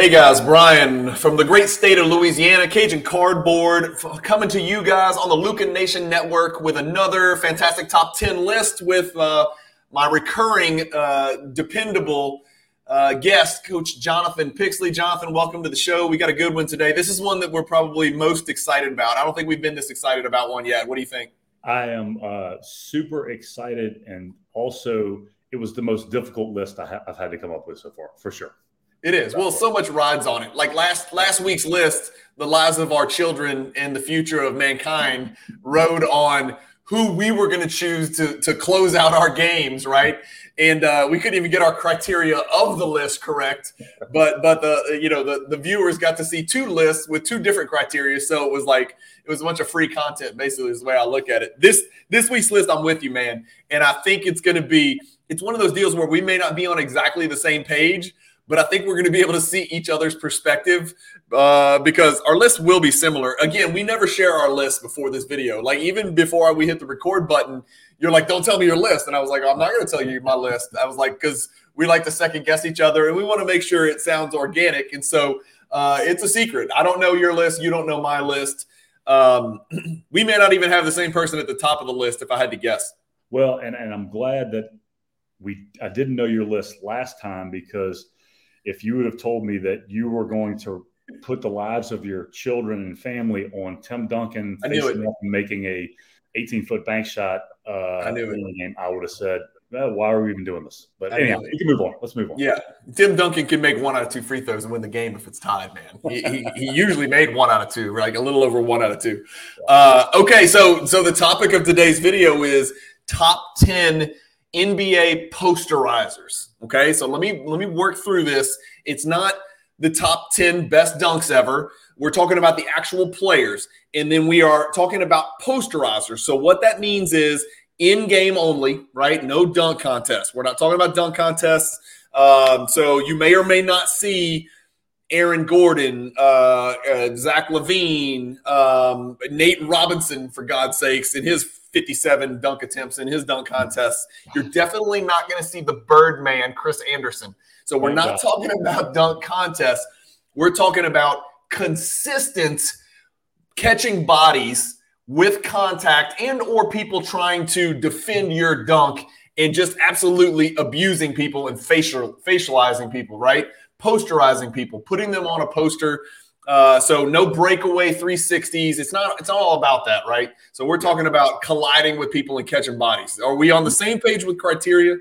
Hey guys, Brian from the great state of Louisiana, Cajun Cardboard, coming to you guys on the Lucan Nation Network with another fantastic top 10 list with uh, my recurring, uh, dependable uh, guest, Coach Jonathan Pixley. Jonathan, welcome to the show. We got a good one today. This is one that we're probably most excited about. I don't think we've been this excited about one yet. What do you think? I am uh, super excited, and also it was the most difficult list I have had to come up with so far, for sure. It is. Well, so much rides on it. Like last last week's list, the lives of our children and the future of mankind rode on who we were going to choose to to close out our games, right? And uh, we couldn't even get our criteria of the list correct, but but the you know the the viewers got to see two lists with two different criteria, so it was like it was a bunch of free content. Basically, is the way I look at it. This this week's list, I'm with you, man, and I think it's going to be it's one of those deals where we may not be on exactly the same page, but I think we're going to be able to see each other's perspective uh, because our list will be similar. Again, we never share our list before this video. Like even before we hit the record button, you're like, "Don't tell me your list," and I was like, "I'm not going to tell you my list." I was like, because we like to second guess each other and we want to make sure it sounds organic, and so uh, it's a secret. I don't know your list. You don't know my list. Um, we may not even have the same person at the top of the list if I had to guess. Well, and, and I'm glad that we I didn't know your list last time because if you would have told me that you were going to put the lives of your children and family on Tim Duncan making a 18 foot bank shot uh, I knew in the game, I would have said, well, why are we even doing this? But anyhow, we can move on. Let's move on. Yeah, Tim Duncan can make one out of two free throws and win the game if it's tied, man. He, he, he usually made one out of two, like a little over one out of two. Uh, okay, so so the topic of today's video is top 10 NBA posterizers. Okay, so let me let me work through this. It's not the top 10 best dunks ever. We're talking about the actual players. And then we are talking about posterizers. So what that means is in game only, right? No dunk contest. We're not talking about dunk contests. Um, so you may or may not see Aaron Gordon, uh, uh, Zach LaVine, um, Nate Robinson, for God's sakes, in his 57 dunk attempts in his dunk contests. You're definitely not going to see the Birdman, Chris Andersen. So we're not talking about dunk contests. We're talking about consistent catching bodies with contact and or people trying to defend your dunk and just absolutely abusing people and facial facializing people, right? Posterizing people, putting them on a poster uh, so no breakaway 360s. It's not. It's all about that, right? So we're talking about colliding with people and catching bodies. Are we on the same page with criteria?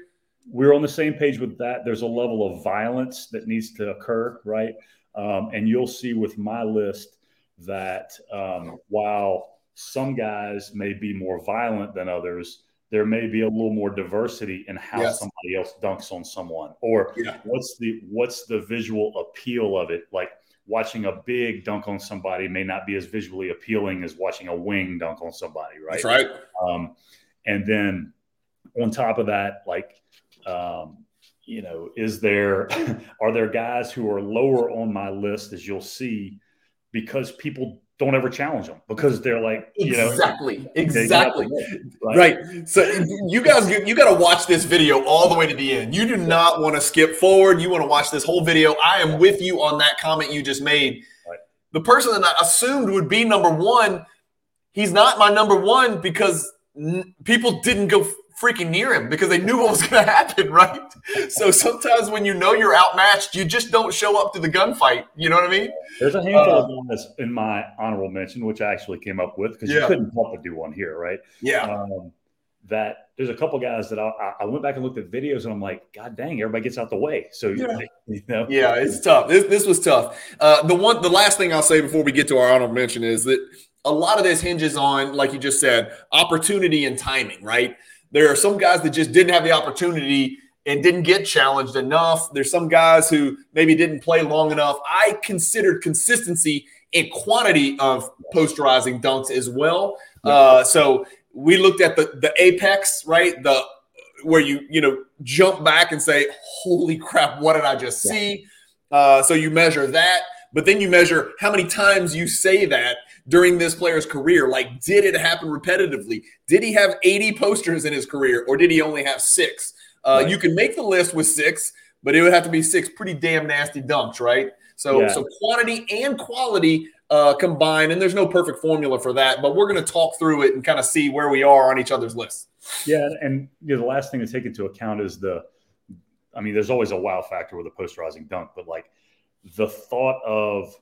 We're on the same page with that. There's a level of violence that needs to occur, right? Um, and you'll see with my list that um, while some guys may be more violent than others, there may be a little more diversity in how yes. somebody else dunks on someone, or yeah. what's the what's the visual appeal of it, like watching a big dunk on somebody may not be as visually appealing as watching a wing dunk on somebody, right? That's right. Um, and then on top of that, like, um, you know, is there are there guys who are lower on my list as you'll see because people don't ever challenge them because they're like, you know, exactly, exactly, right? right. So you guys, you got to watch this video all the way to the end. You do not want to skip forward. You want to watch this whole video. I am with you on that comment you just made. Right. The person that I assumed would be number one, he's not my number one because n- people didn't go freaking near him because they knew what was going to happen, right? So sometimes when you know you're outmatched, you just don't show up to the gunfight. You know what I mean? There's a handful uh, of guys in my honorable mention, which I actually came up with because yeah. you couldn't help but do one here, right? Yeah. Um, that there's a couple guys that I, I, went back and looked at videos and I'm like, God dang, everybody gets out the way. So yeah, you know, yeah, it's tough. This, this was tough. Uh, the one, the last thing I'll say before we get to our honorable mention is that a lot of this hinges on, like you just said, opportunity and timing, right? There are some guys that just didn't have the opportunity and didn't get challenged enough. There's some guys who maybe didn't play long enough. I considered consistency and quantity of posterizing dunks as well. Uh, so we looked at the the apex, right? The where you you know jump back and say, "Holy crap, what did I just see?" Uh, so you measure that, but then you measure how many times you say that during this player's career? Like, did it happen repetitively? Did he have 80 posters in his career, or did he only have six? Uh, right. You can make the list with six, but it would have to be six pretty damn nasty dunks, right? So, Yeah. so quantity and quality uh, combined, and there's no perfect formula for that. But we're going to talk through it and kind of see where we are on each other's lists. Yeah, and you know, the last thing to take into account is the. I mean, there's always a wow factor with a posterizing dunk, but like the thought of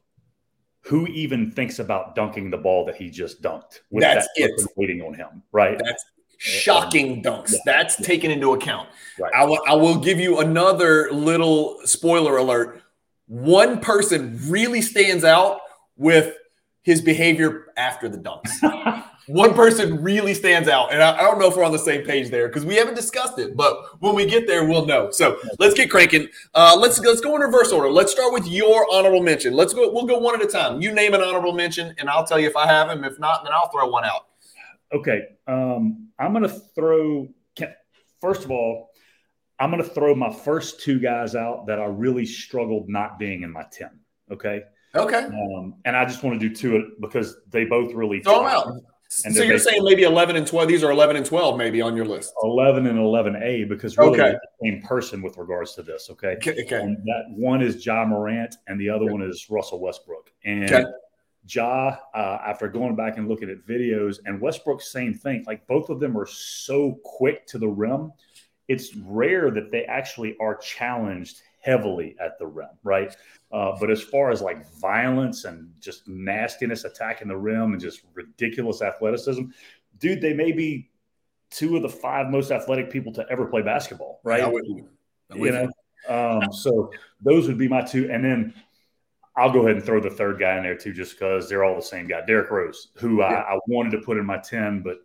who even thinks about dunking the ball that he just dunked with That's that it. waiting on him, right? That's shocking dunks. Yeah. That's taken into account. Right. I will, I will give you another little spoiler alert. One person really stands out with his behavior after the dunks. One person really stands out, and I, I don't know if we're on the same page there because we haven't discussed it. But when we get there, we'll know. So let's get cranking. Uh, let's let's go in reverse order. Let's start with your honorable mention. Let's go. We'll go one at a time. You name an honorable mention, and I'll tell you if I have him. If not, then I'll throw one out. Okay. Um, I'm going to throw, can, first of all, I'm going to throw my first two guys out that I really struggled not being in my 10. Okay. Okay, Um, and I just want to do two because they both really throw them out. And so you're saying maybe 11 and 12. These are 11 and 12 maybe on your list. 11 and 11A because really Okay. the same person with regards to this. Okay. Okay. okay. That one is Ja Morant and the other one is Russell Westbrook. And Okay. Ja, uh, after going back and looking at videos, and Westbrook, same thing. Like both of them are so quick to the rim. It's rare that they actually are challenged heavily at the rim, right? Uh, but as far as like violence and just nastiness attacking the rim and just ridiculous athleticism, dude, they may be two of the five most athletic people to ever play basketball, right? I'm with you. I'm you with know. Um, so those would be my two, and then I'll go ahead and throw the third guy in there too, just because they're all the same guy, Derrick Rose, who Yeah. I, I wanted to put in my ten, but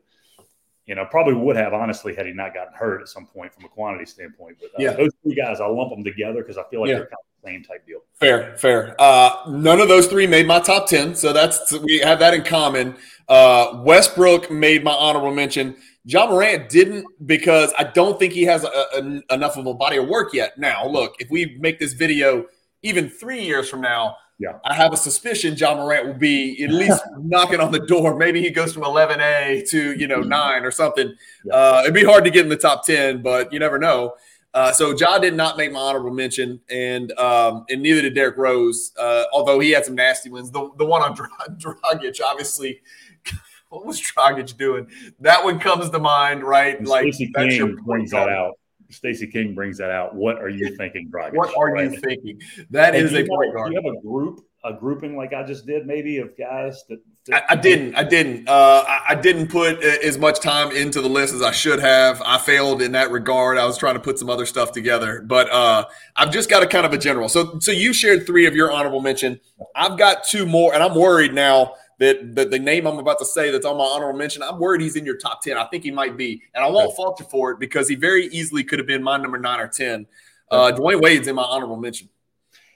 you know probably would have honestly had he not gotten hurt at some point from a quantity standpoint. But uh, Yeah. those three guys, I lump them together because I feel like Yeah. they're kind same type deal. Fair, fair. Uh, none of those three made my top 10. So that's, we have that in common. Uh, Westbrook made my honorable mention. Ja Morant didn't because I don't think he has a, a- enough of a body of work yet. Now, look, if we make this video even three years from now, Yeah. I have a suspicion Ja Morant will be at least knocking on the door. Maybe he goes from 11A to, you know, nine or something. Yeah. Uh, it'd be hard to get in the top 10, but you never know. Uh, so Ja did not make my honorable mention, and um, and neither did Derrick Rose. Uh, although he had some nasty ones. The the one on Dra- Dragic, obviously, what was Dragic doing? That one comes to mind, right? And like Stacey King brings that out. Stacey King brings that out. What are you thinking, Dragic? What are Right? you thinking? That And is a point guard. You have a group, a grouping like I just did, maybe of guys that? I, I didn't. I didn't. Uh, I, I didn't put as much time into the list as I should have. I failed in that regard. I was trying to put some other stuff together, but uh, I've just got a kind of a general. So, so you shared three of your honorable mention. I've got two more, and I'm worried now that, that the name I'm about to say that's on my honorable mention. I'm worried he's in your top ten. I think he might be, and I won't fault you for it because he very easily could have been my number nine or ten. Uh, Dwyane Wade's in my honorable mention.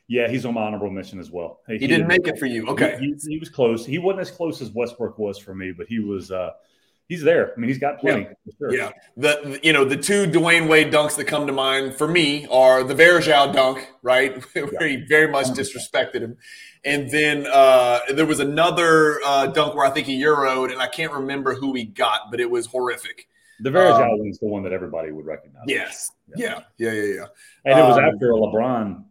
Yeah, he's on my honorable mention as well. Hey, He didn't make it for you. Okay. He, he was close. He wasn't as close as Westbrook was for me, but he was. uh He's there. I mean, he's got plenty. for sure. Yeah, the you know the two Dwyane Wade dunks that come to mind for me are the Varejao dunk, right, where he very much disrespected him, and then uh, there was another uh, dunk where I think he euroed, and I can't remember who he got, but it was horrific. The Varejao Um, one's the one that everybody would recognize. Yes, yeah, yeah, yeah, yeah. and it was Um, after a LeBron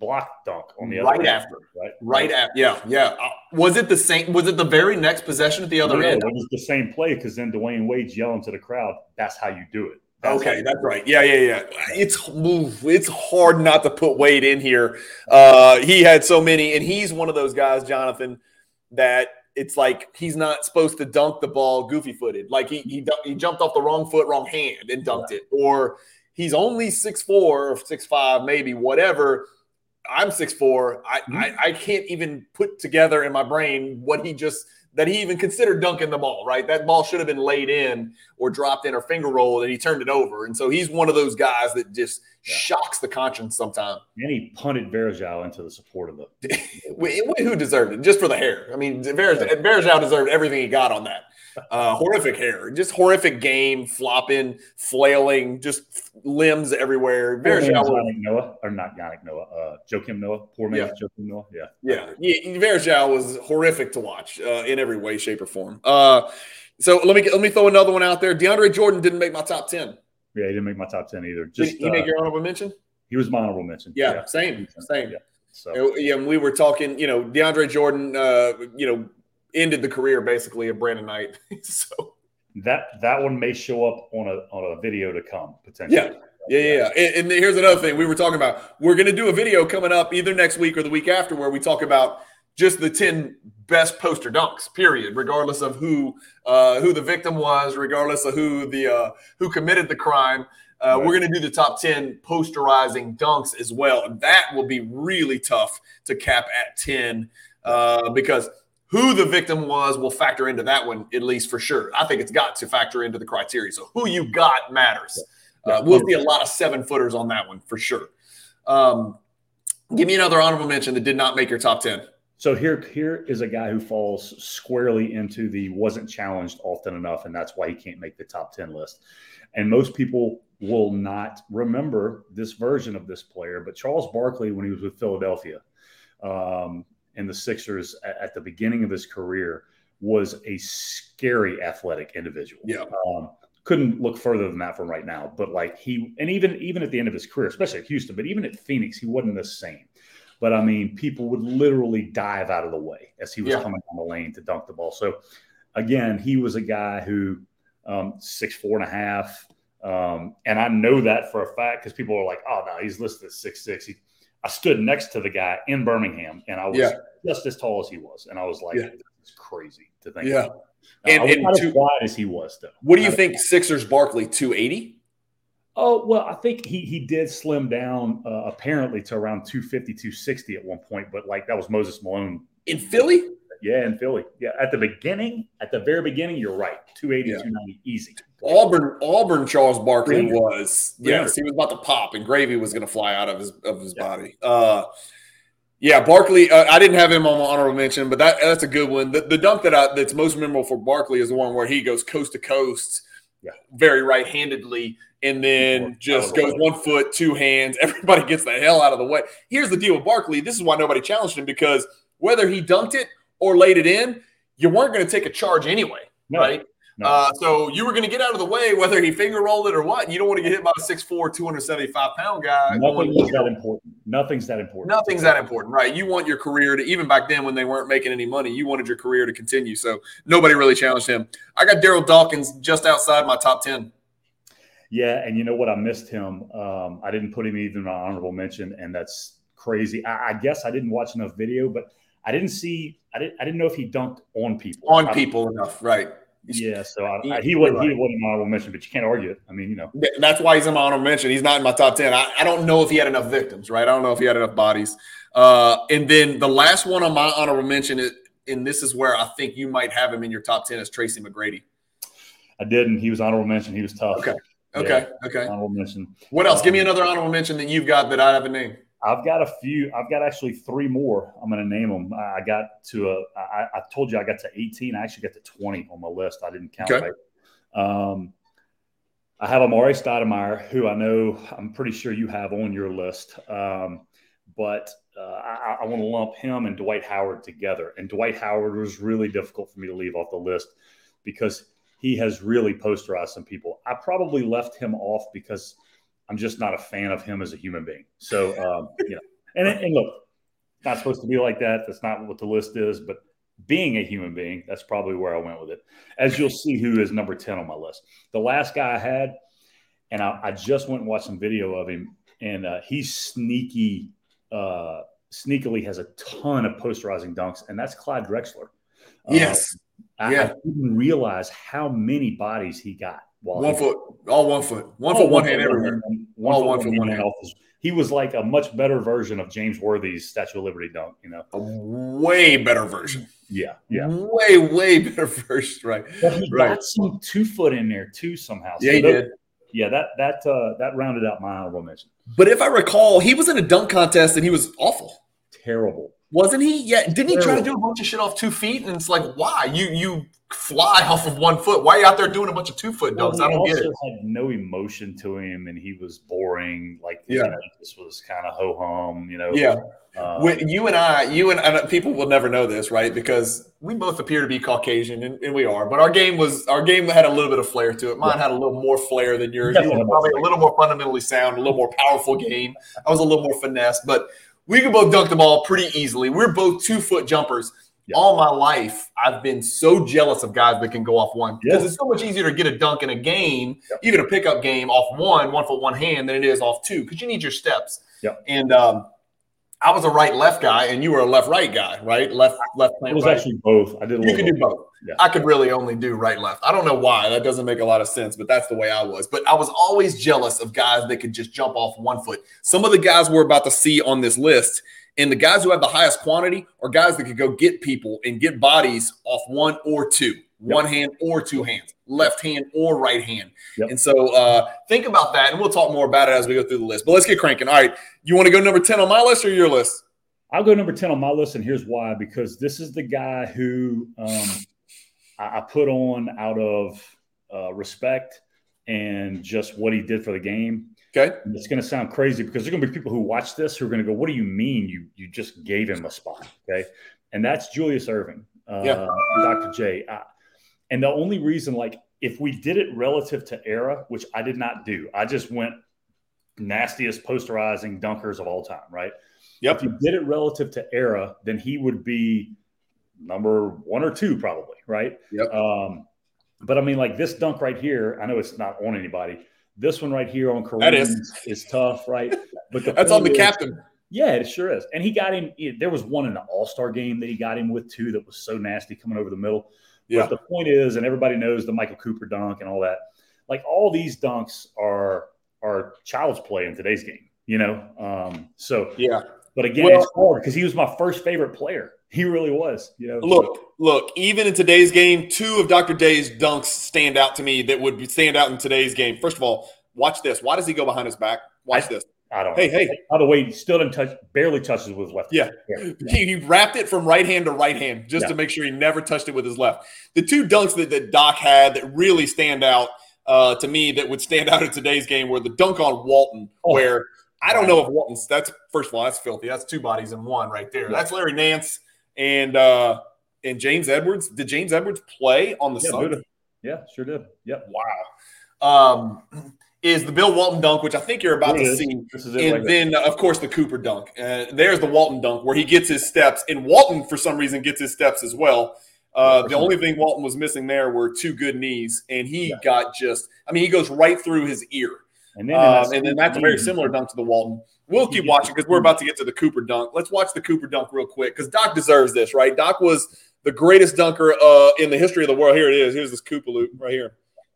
block dunk on the other Right end, after. right? Right at yeah, yeah. Uh, was it the same? Was it the very next possession at the other No, end? It was the same play because then Dwyane Wade's yelling to the crowd. That's how you do it. That's Okay, that's right. Yeah, yeah, yeah. It's oof, it's hard not to put Wade in here. Uh, he had so many, and he's one of those guys, Jonathan, that it's like he's not supposed to dunk the ball goofy footed. Like he he he jumped off the wrong foot, wrong hand, and dunked it, or he's only six four or six five, maybe whatever. I'm six four. I, Mm-hmm. I I can't even put together in my brain what he just that he even considered dunking the ball. Right, that ball should have been laid in or dropped in or finger rolled, and he turned it over. And so he's one of those guys that just Yeah. shocks the conscience sometimes. And he punted Varejao into the support of the. Who deserved it? Just for the hair. I mean, Varejao deserved everything he got on that. Uh, horrific hair, just horrific game, flopping, flailing, just limbs everywhere. Yannick Noah, or not Yannick Noah, uh, Joakim Noah. Poor man's Joakim Noah. Yeah. Yeah, yeah Varejao was horrific to watch uh, in every way, shape, or form. Uh, so let me let me throw another one out there. DeAndre Jordan didn't make my top ten. Yeah, he didn't make my top ten either. Did Just he make uh, your honorable mention? he was my honorable mention. Yeah, same, same. Yeah. So yeah, we were talking. You know, DeAndre Jordan. Uh, you know, ended the career basically of Brandon Knight. so that that one may show up on a on a video to come potentially. Yeah. Yeah, yeah, yeah. And, and here's another thing we were talking about. We're going to do a video coming up either next week or the week after where we talk about just the 10 best poster dunks, period, regardless of who uh, who the victim was, regardless of who the uh, who committed the crime. Uh, right. We're going to do the top 10 posterizing dunks as well. And that will be really tough to cap at 10 uh, because who the victim was will factor into that one, at least for sure. I think it's got to factor into the criteria. So who you got matters. Uh, we'll see a lot of seven footers on that one for sure. Um, give me another honorable mention that did not make your top 10. So here, here is a guy who falls squarely into the wasn't challenged often enough, and that's why he can't make the top 10 list. And most people will not remember this version of this player, but Charles Barkley, when he was with Philadelphia um, and the Sixers at, the beginning of his career, was a scary athletic individual. Yeah. Um, couldn't look further than that from right now. But like he, and even even at the end of his career, especially at Houston, but even at Phoenix, he wasn't the same. But I mean, people would literally dive out of the way as he was yeah. coming on the lane to dunk the ball. So again, he was a guy who um, six four and a half, um, and I know that for a fact because people are like, "Oh no, he's listed at six six. He, I stood next to the guy in Birmingham, and I was yeah. just as tall as he was, and I was like, yeah. "This is crazy to think." Yeah, about. and, and not as wide as he was, though. What do you think, Sixers Barkley two eighty? Oh, well, I think he he did slim down uh, apparently to around 250, 260 at one point, but like that was Moses Malone. In Philly? Yeah, in Philly. Yeah, at the beginning, at the very beginning, you're right. 280, yeah. 290, easy. Auburn, Auburn Charles Barkley was, yes, he was about to pop and gravy was going to fly out of his of his yeah. body. Uh, yeah, Barkley. Uh, I didn't have him on my honorable mention, but that that's a good one. The, the dunk that I, that's most memorable for Barkley is the one where he goes coast to coast, yeah. very right-handedly, and then just goes one foot, two hands. Everybody gets the hell out of the way. Here's the deal with Barkley. This is why nobody challenged him because whether he dunked it or laid it in, you weren't going to take a charge anyway, no. right? No. Uh, so you were going to get out of the way whether he finger rolled it or what. You don't want to get hit by a 6'4", 275 pound guy. Nothing's that important. Nothing's that important. Nothing's that important, right? You want your career to, even back then when they weren't making any money, you wanted your career to continue. So nobody really challenged him. I got Darryl Dawkins just outside my top 10. Yeah, and you know what? I missed him. Um, I didn't put him even on honorable mention, and that's crazy. I, I guess I didn't watch enough video, but I didn't see. I didn't. I didn't know if he dunked on people. On people enough, right? Yeah, so I, I, he wasn't he wasn't honorable mention, but you can't argue it. I mean, you know, that's why he's in my honorable mention. He's not in my top ten. I, I don't know if he had enough victims, right? I don't know if he had enough bodies. Uh, and then the last one on my honorable mention is, and this is where I think you might have him in your top ten is Tracy McGrady. I didn't. He was honorable mention. He was tough. Okay. Okay. Yeah, okay. Honorable mention. What else? Um, Give me um, another honorable mention that you've got that I haven't named. I've got a few. I've got actually three more. I'm going to name them. I got to a. I, I told you I got to 18. I actually got to 20 on my list. I didn't count. Okay. Right. Um, I have Amar'e Stoudemire, who I know I'm pretty sure you have on your list. Um, but uh, I, I want to lump him and Dwight Howard together. And Dwight Howard was really difficult for me to leave off the list because he has really posterized some people. I probably left him off because I'm just not a fan of him as a human being. So, um, you know, and, and look, not supposed to be like that. That's not what the list is, but being a human being, that's probably where I went with it. As you'll see, who is number 10 on my list. The last guy I had, and I, I just went and watched some video of him, and uh, he's sneaky, uh, sneakily has a ton of posterizing dunks, and that's Clyde Drexler. Yes. Uh, yeah. I, I didn't realize how many bodies he got. One foot, all one foot, one foot, one hand everywhere. One all one foot, one hand. He was like a much better version of James Worthy's Statue of Liberty dunk. You know, a way better version. Yeah, yeah, way way better version. Right, but he right. got some two foot in there too somehow. Yeah, so he did. Yeah, that that uh, that rounded out my honorable mention. But if I recall, he was in a dunk contest and he was awful. Terrible. Wasn't he? Yeah. Didn't he try to do a bunch of shit off two feet? And it's like, why? You you fly off of one foot. Why are you out there doing a bunch of two foot dunks? Well, I don't get it. Had no emotion to him, and he was boring. Like yeah, you know, this was kind of ho hum. You know. Yeah. Um, when you and I, you and, and, people will never know this, right? Because we both appear to be Caucasian, and, and, we are. But our game was our game had a little bit of flair to it. Mine yeah. had a little more flair than yours. You probably a little more fundamentally sound, a little more powerful game. I was a little more finesse, but we could both dunk the ball pretty easily. We're both two foot jumpers. Yeah. All my life, I've been so jealous of guys that can go off one because yeah. it's so much easier to get a dunk in a game, even a pickup game, off one, one foot, one hand, than it is off two because you need your steps. Yep. And um, I was a right left guy, and you were a left right guy, right? Left left. It was right. actually both. I did. you could do both. Yeah. I could really only do right left. I don't know why. That doesn't make a lot of sense, but that's the way I was. But I was always jealous of guys that could just jump off one foot. Some of the guys we're about to see on this list, and the guys who have the highest quantity are guys that could go get people and get bodies off one or two, yep. one hand or two hands left hand or right hand. Yep. And so uh, think about that, and we'll talk more about it as we go through the list. But let's get cranking. All right, you want to go number 10 on my list or your list? I'll go number 10 on my list, and here's why because this is the guy who um, I put on out of uh, respect and just what he did for the game. Okay. And it's going to sound crazy because there's going to be people who watch this who are going to go, What do you mean you, you just gave him a spot? Okay. And that's Julius Erving, uh, yeah. Dr. J. I, and the only reason, like, if we did it relative to era, which I did not do, I just went nastiest posterizing dunkers of all time, right? Yep. If you did it relative to era, then he would be number one or two, probably, right? Yep. Um, but I mean, like this dunk right here, I know it's not on anybody. This one right here on Kareem is. is tough, right? But that's on the is, captain. Yeah, it sure is. And he got him. There was one in the All Star game that he got him with too that was so nasty coming over the middle. Yeah. But the point is, and everybody knows the Michael Cooper dunk and all that. Like all these dunks are are child's play in today's game. You know, um, so yeah. But again, well, it's hard because he was my first favorite player. He really was. You know, look, so. look. Even in today's game, two of Dr. J's dunks stand out to me that would stand out in today's game. First of all, watch this. Why does he go behind his back? Watch I, this. I don't. Hey, know. hey. By the way, he still didn't touch. Barely touches with his left. Yeah, yeah. He, he, wrapped it from right hand to right hand just yeah. to make sure he never touched it with his left. The two dunks that, that Doc had that really stand out uh, to me that would stand out in today's game were the dunk on Walton, oh. where I don't know if Walton's. That's first of all, that's filthy. That's two bodies in one right there. That's Larry Nance and uh, and James Edwards. Did James Edwards play on the yeah, Suns? Yeah, sure did. Yep. Wow. Um, is the Bill Walton dunk, which I think you're about to see, and right then of course the Cooper dunk. Uh, there's the Walton dunk where he gets his steps, and Walton for some reason gets his steps as well. Uh, the only thing Walton was missing there were two good knees, and he yeah. got just. I mean, he goes right through his ear. And then, um, and then that's a very similar dunk to the Walton. We'll keep watching because we're about to get to the Cooper dunk. Let's watch the Cooper dunk real quick because Doc deserves this, right? Doc was the greatest dunker uh, in the history of the world. Here it is. Here's this Cooper loop right here.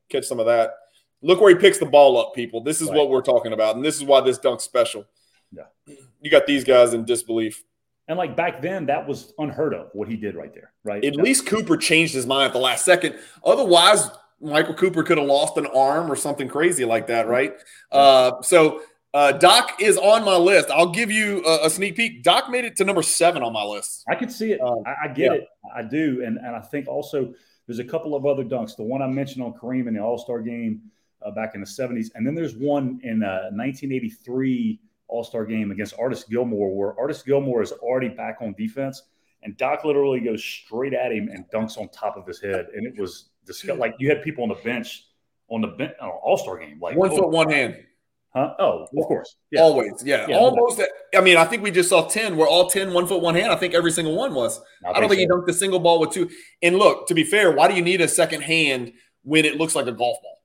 Catch some of that. Look where he picks the ball up, people. This is right. what we're talking about, and this is why this dunk's special. Yeah, you got these guys in disbelief. And like back then, that was unheard of what he did right there, right? At least Cooper changed his mind at the last second. Otherwise, Michael Cooper could have lost an arm or something crazy like that, right? Uh, so uh, Doc is on my list. I'll give you a, a, sneak peek. Doc made it to number seven on my list. I can see it. Um, I, I, get yeah. it. I do, and and I think also there's a couple of other dunks. The one I mentioned on Kareem in the All Star game uh, back in the '70s, and then there's one in 1983 uh, All Star game against Artis Gilmore, where Artis Gilmore is already back on defense, and Doc literally goes straight at him and dunks on top of his head, and it was discuss like you had people on the bench on the bench on All Star game, like one oh, foot, one hand. Huh? Oh, of course. Yeah. Always. Yeah. yeah Almost. I mean, I think we just saw 10 where all 10, one foot, one hand. I think every single one was. I, I don't think so. he dunked a single ball with two. And look, to be fair, why do you need a second hand when it looks like a golf ball?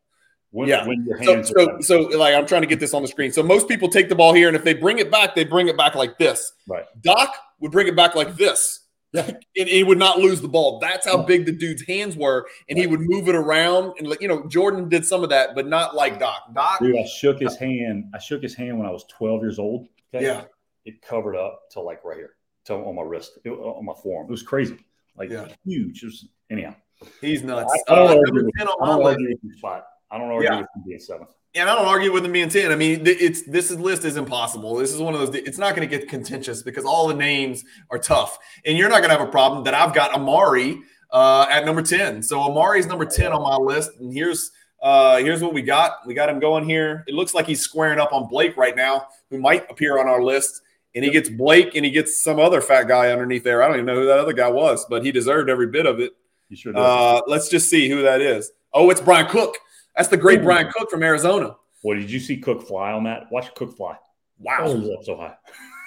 When, yeah. When so, so, so, like, I'm trying to get this on the screen. So, most people take the ball here, and if they bring it back, they bring it back like this. Right. Doc would bring it back like this. Yeah. and he would not lose the ball. That's how big the dude's hands were, and he would move it around. And you know, Jordan did some of that, but not like Doc. Doc, dude, I shook his hand. I shook his hand when I was 12 years old. Okay? Yeah, it covered up to like right here, to on my wrist, it, on my forearm. It was crazy, like yeah. huge. It was, anyhow, he's nuts. I, I don't uh, I don't argue with spot. I don't argue yeah. with him being seventh. And I don't argue with him being 10. I mean, it's this list is impossible. This is one of those, it's not going to get contentious because all the names are tough. And you're not going to have a problem that I've got Amar'e uh, at number 10. So Amar'e's number 10 on my list. And here's uh, here's what we got. We got him going here. It looks like he's squaring up on Blake right now, who might appear on our list. And he gets Blake and he gets some other fat guy underneath there. I don't even know who that other guy was, but he deserved every bit of it. He sure uh, let's just see who that is. Oh, it's Brian Cook. That's the great Brian Cook from Arizona. What did you see Cook fly on that? Watch Cook fly. Wow. Oh, up so high.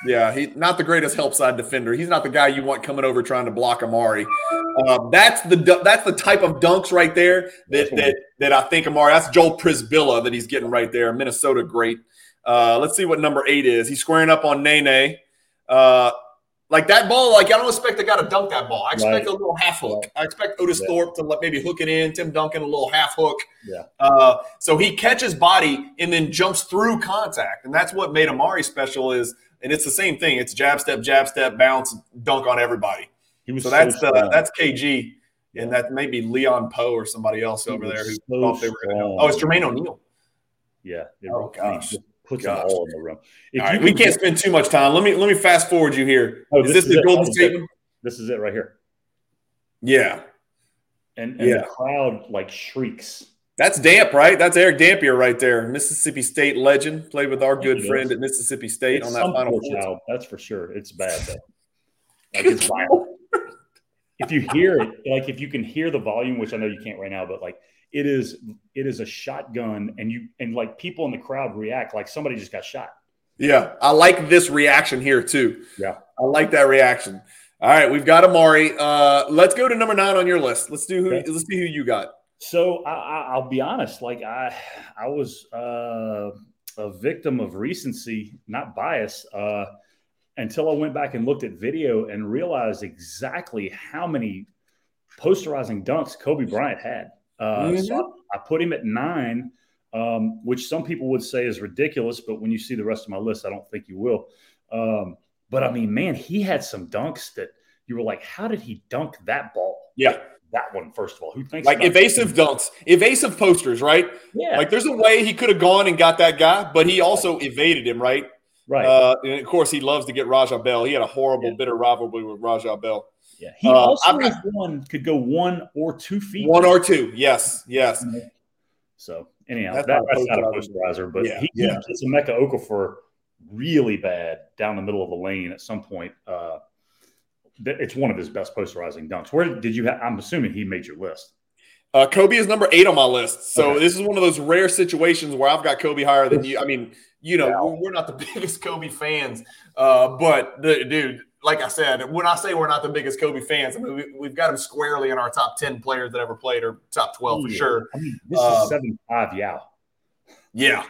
Yeah, he not the greatest help side defender. He's not the guy you want coming over trying to block Amar'e. Uh, that's the that's the type of dunks right there that that that I think Amar'e. That's Joel Przybilla that he's getting right there. Minnesota great. Uh, let's see what number eight is. He's squaring up on Nene. Uh, like that ball, like I don't expect the guy to dunk that ball. I expect right. a little half hook. I expect Otis yeah. Thorpe to let maybe hook it in. Tim Duncan a little half hook. Yeah. Uh, so he catches body and then jumps through contact, and that's what made Amar'e special. Is and it's the same thing. It's jab step, jab step, bounce, dunk on everybody. He was so, so that's the that's KG, and that may be Leon Powe or somebody else over there who so thought they were going to. Oh, it's Jermaine O'Neal. Yeah. Oh gosh puts Gosh. them all in the room. Right, we can't spend too much time. Let me let me fast forward you here. Oh, is this, this is the Golden State? This is it right here. Yeah. And, and yeah. the crowd like shrieks. That's Damp, right? That's Erick Dampier right there. Mississippi State legend. Played with our good friend at Mississippi State it's on that final four. That's for sure. It's bad though. Like it's violent. if you hear it, like if you can hear the volume, which I know you can't right now, but like it is it is a shotgun and you and like people in the crowd react like somebody just got shot. Yeah i like this reaction here too. Yeah. I like that reaction. All right we've got Amar'e. Uh let's go to number nine on your list. Let's do who okay. let's see who you got. So I, will be honest like i i was uh a victim of recency not bias uh until i went back and looked at video and realized exactly how many posterizing dunks kobe bryant had uh, mm-hmm. So I, I, put him at nine, um, which some people would say is ridiculous, but when you see the rest of my list, I don't think you will. Um, but I mean, man, he had some dunks that you were like, how did he dunk that ball? Yeah. That one, first of all, who thinks like evasive dunks, evasive posters, right? Yeah. Like there's a way he could have gone and got that guy, but he also evaded him, right? Right. Uh, and of course, he loves to get Raja Bell. He had a horrible, yeah. bitter rivalry with Raja Bell. Yeah, he uh, also got, one could go one or two feet. One or two, yes, yes. So anyhow, that's, that, not, that's not a posterizer, but yeah, he, yeah. he gets Emeka Okafor really bad down the middle of the lane at some point. Uh, it's one of his best posterizing dunks. Where did you? have? I'm assuming he made your list. Uh, Kobe is number eight on my list. So okay. this is one of those rare situations where I've got Kobe higher than you. I mean, you know, yeah. we're, we're, not the biggest Kobe fans, uh, but the dude, like I said, when I say we're not the biggest Kobe fans, I mean we, have got him squarely in our top ten players that ever played, or top twelve for sure. I mean, this um, is seven five, yeah, yeah,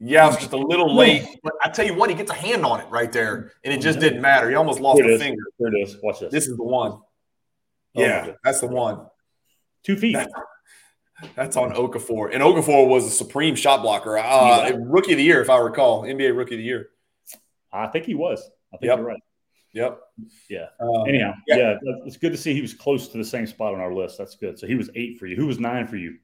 yeah. It's just a little late, but I tell you what, he gets a hand on it right there, and it just didn't matter. He almost lost a finger. There it is. Watch this. This is the one. Oh, yeah, that's the one. Two feet. That's, that's on Okafor, and Okafor was a supreme shot blocker. Uh, rookie of the year, if I recall, NBA rookie of the year. I think he was. I think yep. you're right. Yep. Yeah. Um, Anyhow, yeah. yeah, it's good to see he was close to the same spot on our list. That's good. So he was eight for you. Who was nine for you?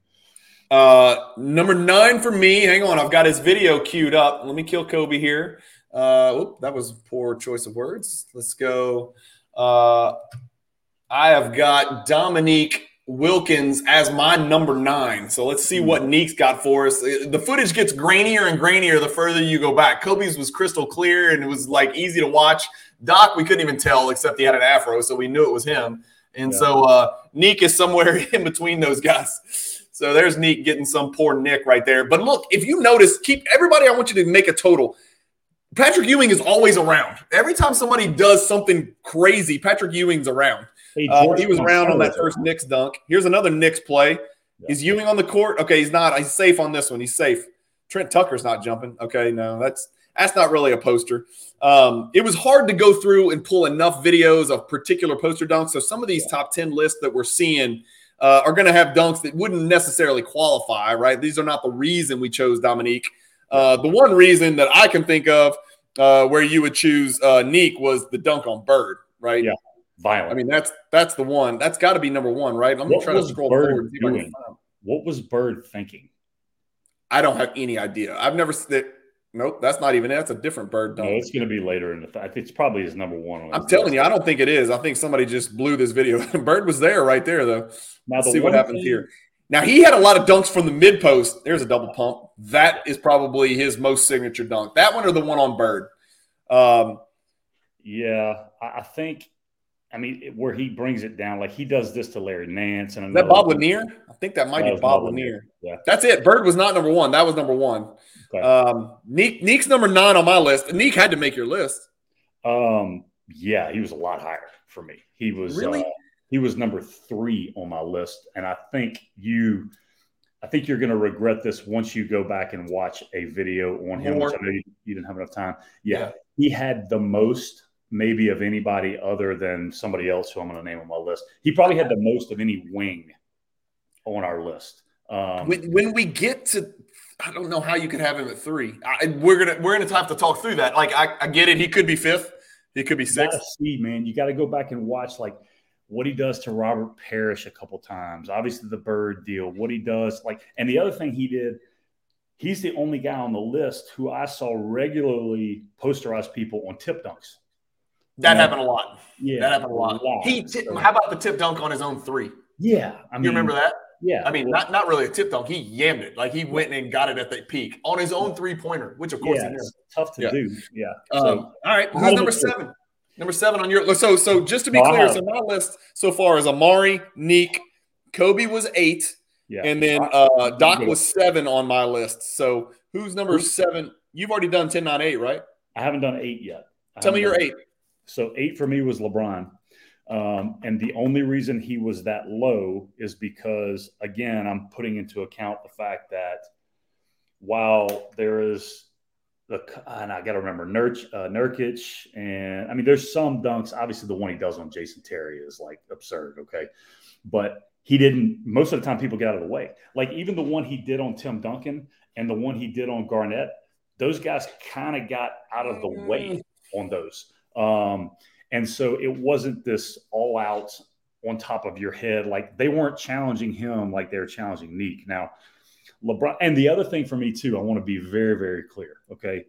Uh, number nine for me. Hang on, I've got his video queued up. Let me kill Kobe here. Uh, whoop, that was poor choice of words. Let's go. Uh, I have got Dominique Wilkins as my number nine. So let's see what Neek's got for us. The footage gets grainier and grainier the further you go back. Kobe's was crystal clear and it was like easy to watch. Doc, we couldn't even tell except he had an afro, so we knew it was him. And yeah. so uh, Neek is somewhere in between those guys. So there's Neek getting some poor Nick right there. But look, if you notice, keep everybody, I want you to make a total. Patrick Ewing is always around. Every time somebody does something crazy, Patrick Ewing's around. Hey, uh, he was around on that first Knicks dunk. Here's another Knicks play. Yeah. Is Ewing on the court? Okay, he's not. He's safe on this one. He's safe. Trent Tucker's not jumping. Okay, no, that's that's not really a poster. Um, it was hard to go through and pull enough videos of particular poster dunks. So some of these top ten lists that we're seeing uh, are going to have dunks that wouldn't necessarily qualify. Right? These are not the reason we chose Dominique. Uh, the one reason that I can think of uh, where you would choose uh, Neek was the dunk on Bird. Right? Yeah violent. I mean, that's that's the one. That's got to be number one, right? Let me what try to scroll Bird forward. Doing? What was Bird thinking? I don't have any idea. I've never. That, nope, that's not even it. That's a different bird. Dunk. No, it's going to be later in the. Th- I think it's probably his number one. On I'm telling list. you, I don't think it is. I think somebody just blew this video. bird was there, right there, though. Now see what happens thing- here. Now he had a lot of dunks from the mid post. There's a double pump. That is probably his most signature dunk. That one or the one on Bird. Um, yeah, I think I mean, where he brings it down, like he does this to Larry Nance and that Bob Lanier. I think that might that be Bob Lanier. Yeah, that's it. Bird was not number one. That was number one. Okay. Um, Neek, Neek's number nine on my list. Neek had to make your list. Um, yeah, he was a lot higher for me. He was really. Uh, he was number three on my list, and I think you, I think you're going to regret this once you go back and watch a video on him. Which I know you, you didn't have enough time. Yeah, yeah, he had the most maybe of anybody other than somebody else who I'm going to name on my list. He probably had the most of any wing on our list. Um, when, when, we get to, I don't know how you could have him at three. I, we're gonna we're gonna have to talk through that. Like I, I get it. He could be fifth. He could be sixth. See, man, you got to go back and watch like what he does to Robert Parish a couple times. Obviously, the bird deal. What he does, like, and the other thing he did. He's the only guy on the list who I saw regularly posterize people on tip dunks. That happened a lot. Yeah, that happened a lot. A lot. He so, how about the tip dunk on his own three? Yeah, I mean, you remember that? Yeah, I mean, not not really a tip dunk. He yammed it like he went and got it at the peak on his own three pointer, which of course yeah, it's tough to yeah. do. Yeah. Um, so, all right, who's number seven? Number seven on your so so just to be no, clear, so my list so far is Amar'e, Neek, Kobe was eight, yeah. and then uh, Doc was seven on my list. So who's number seven? You've already done 10, 9, 8, right? I haven't done eight yet. I Tell me your eight. So eight for me was LeBron. Um, and the only reason he was that low is because, again, I'm putting into account the fact that while there is the, and I got to remember Nurk, uh, Nurkic, and I mean, there's some dunks. Obviously, the one he does on Jason Terry is like absurd. Okay. But he didn't, most of the time, people get out of the way. Like even the one he did on Tim Duncan and the one he did on Garnett, those guys kind of got out of the way on those. Um, and so it wasn't this all out on top of your head. Like they weren't challenging him like they were challenging Neek. Now, LeBron, and the other thing for me too, I want to be very, very clear. Okay.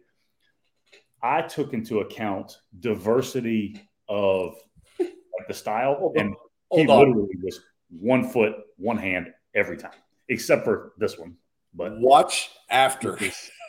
I took into account diversity of like the style, Hold and he literally was one foot, one hand every time, except for this one. But watch after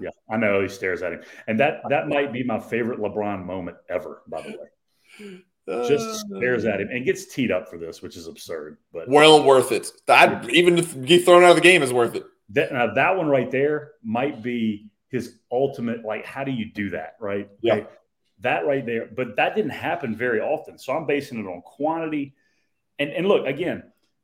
yeah, I know he stares at him, and that that might be my favorite LeBron moment ever. By the way, just uh, stares at him and gets teed up for this, which is absurd. But well worth it. That even if get thrown out of the game is worth it. That now that one right there might be his ultimate. Like, how do you do that? Right? Yeah. Like, that right there, but that didn't happen very often. So I'm basing it on quantity. And and look again,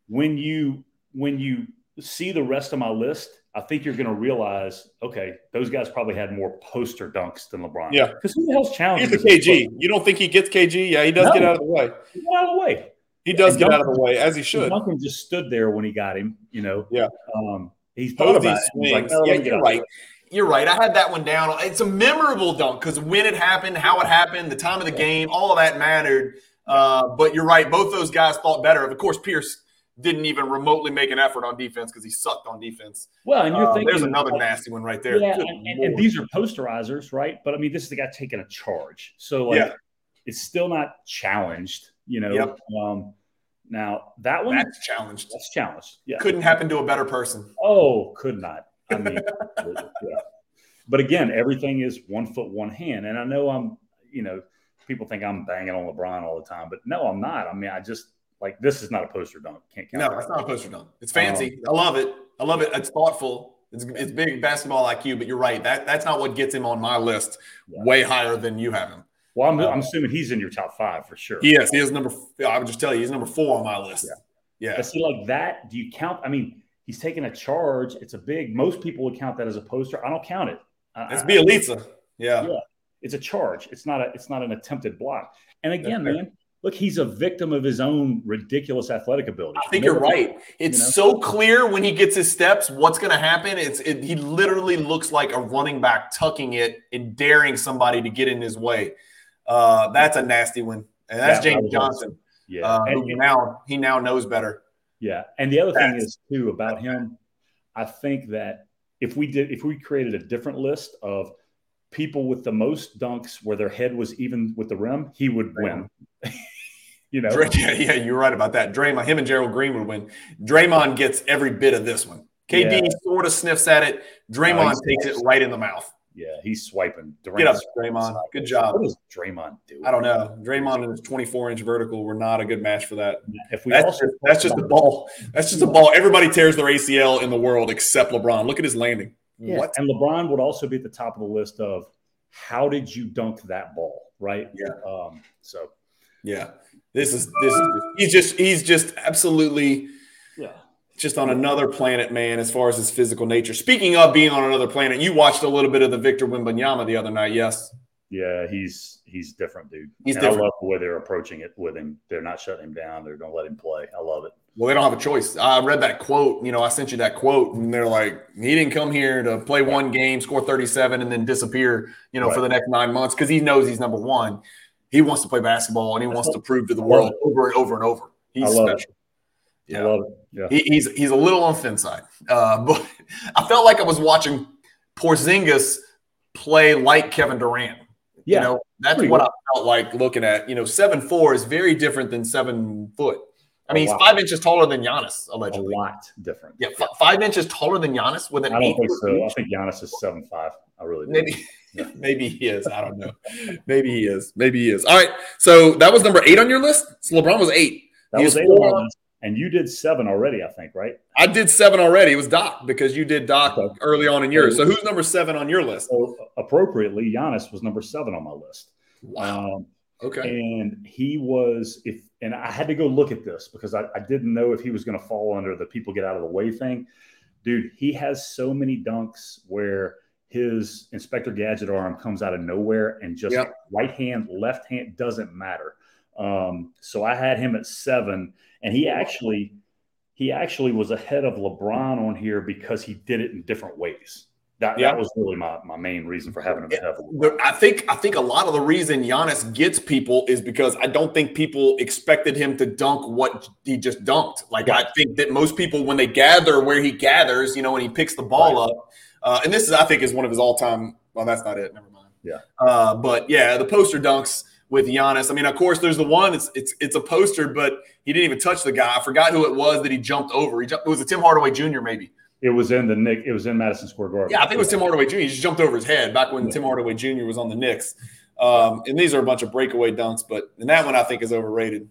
when you when you see the rest of my list, I think you're going to realize, okay, those guys probably had more poster dunks than LeBron. Yeah, because who the hell's challenging? He's the KG. You don't think he gets KG? Yeah, he does no. get out of the way. He out of the way. He does and get Duncan, out of the way as he should. Duncan just stood there when he got him. You know. Yeah. Um, he's thought about. He's like, oh, yeah, you're right. You're right. I had that one down. It's a memorable dunk because when it happened, how it happened, the time of the game, all of that mattered. Uh, but you're right. Both those guys thought better. Of course, Pierce didn't even remotely make an effort on defense because he sucked on defense. Well, and you're uh, thinking there's another nasty one right there. Yeah, and, and, and, these are posterizers, right? But I mean, this is the guy taking a charge, so like yeah. it's still not challenged, you know. Yep. Um, now that one that's challenged. That's challenged. Yeah, couldn't happen to a better person. Oh, could not. I mean, yeah. But again, everything is one foot, one hand, and I know I'm, you know, people think I'm banging on LeBron all the time, but no, I'm not. I mean, I just like this is not a poster dunk. Can't count. No, it's not a poster dunk. It's fancy. Um, I love it. I love it. It's thoughtful. It's, it's big basketball IQ, but you're right. That that's not what gets him on my list. Yeah. Way higher than you have him. Well, I'm, I'm assuming he's in your top five for sure. Yes, he is number. I would just tell you, he's number four on my list. Yeah, yeah. But see, like that. Do you count? I mean, he's taking a charge. It's a big. Most people would count that as a poster. I don't count it. It's Bjelica. Yeah. Yeah. It's a charge. It's not a. It's not an attempted block. And again, man, look, he's a victim of his own ridiculous athletic ability. I think you're right. It's you know? so clear when he gets his steps what's going to happen. It's it, he literally looks like a running back tucking it and daring somebody to get in his way. Uh, that's a nasty one, and that's yeah, James Johnson. Yeah, uh, and now he now knows better. Yeah, and the other that's, thing is too about him. I think that if we did, if we created a different list of people with the most dunks where their head was even with the rim, he would win. You know, yeah, yeah, you're right about that. Draymond, him and Gerald Green would win. Draymond gets every bit of this one. KD yeah. sort of sniffs at it. Draymond takes it right in the mouth. Yeah, he's swiping. Durant's Get up, Draymond. Good job. What does Draymond do? I don't know. Draymond and his 24 inch vertical were not a good match for that. If we that's, also, just, that's just a ball. That's just a ball. Everybody tears their ACL in the world except LeBron. Look at his landing. Yeah. What? And LeBron would also be at the top of the list of how did you dunk that ball? Right. Yeah. Um, so yeah, this is this is he's just he's just absolutely yeah just on another planet, man. As far as his physical nature. Speaking of being on another planet, you watched a little bit of the Victor Wembanyama the other night, yes? Yeah, he's he's different, dude. He's and different. I love the way they're approaching it with him. They're not shutting him down. They're going to let him play. I love it. Well, they don't have a choice. I read that quote. You know, I sent you that quote, and they're like, he didn't come here to play one game, score 37, and then disappear, you know, Right. for the next nine months because he knows he's number one. He wants to play basketball and he wants to prove to the world over and over and over. He's I special. it. I Yeah. love it. Yeah. He, he's he's a little on the thin side, uh, but I felt like I was watching Porzingis play like Kevin Durant. Yeah. You know, that's Pretty what good. I felt like looking at. You know, seven four is very different than seven foot. I mean, he's five inches taller than Giannis, allegedly. a lot different. Yeah, f- five inches taller than Giannis with an I eight don't think so. I think Giannis is seven five. I really do. Maybe. maybe he is. I don't know. Maybe he is. Maybe he is. All right. So that was number eight on your list. So LeBron was eight. That He was eight on four. my list, and you did seven already. I think right. I did seven already. It was Doc because you did Doc Okay. early on in yours. So who's number seven on your list? So appropriately, Giannis was number seven on my list. Wow. Um, Okay. and he was if and i had to go look at this because i, I didn't know if he was going to fall under the people get out of the way thing dude he has so many dunks where his inspector gadget arm comes out of nowhere and just Yep. right hand left hand doesn't matter um, so i had him at seven and he actually he actually was ahead of lebron on here because he did it in different ways that, Yeah. that was really my, my main reason for having him ahead. I think I think a lot of the reason Giannis gets people is because I don't think people expected him to dunk what he just dunked. Like I think that most people, when they gather where he gathers, you know, when he picks the ball up, uh, and this is I think is one of his all time. Well, that's not it. Never mind. Yeah. Uh, but yeah, the poster dunks with Giannis. I mean, of course, there's the one. It's it's it's a poster, but he didn't even touch the guy. I forgot who it was that he jumped over. He jumped, it was a Tim Hardaway Jr. Maybe. It was in the Nick. It was in Madison Square Garden. Yeah, I think it was Tim Hardaway Jr. He just jumped over his head back when Yeah. Tim Hardaway Jr. was on the Knicks. Um, and these are a bunch of breakaway dunks, but and that one I think is overrated.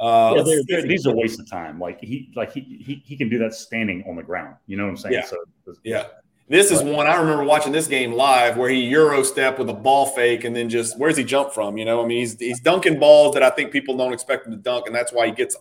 Uh, Yeah, they're, they're, these are waste of time. Like he, like he, he, he can do that standing on the ground. You know what I'm saying? Yeah. So yeah. This is one I remember watching this game live where he euro step with a ball fake and then just where's he jump from? You know, I mean he's he's dunking balls that I think people don't expect him to dunk, and that's why he gets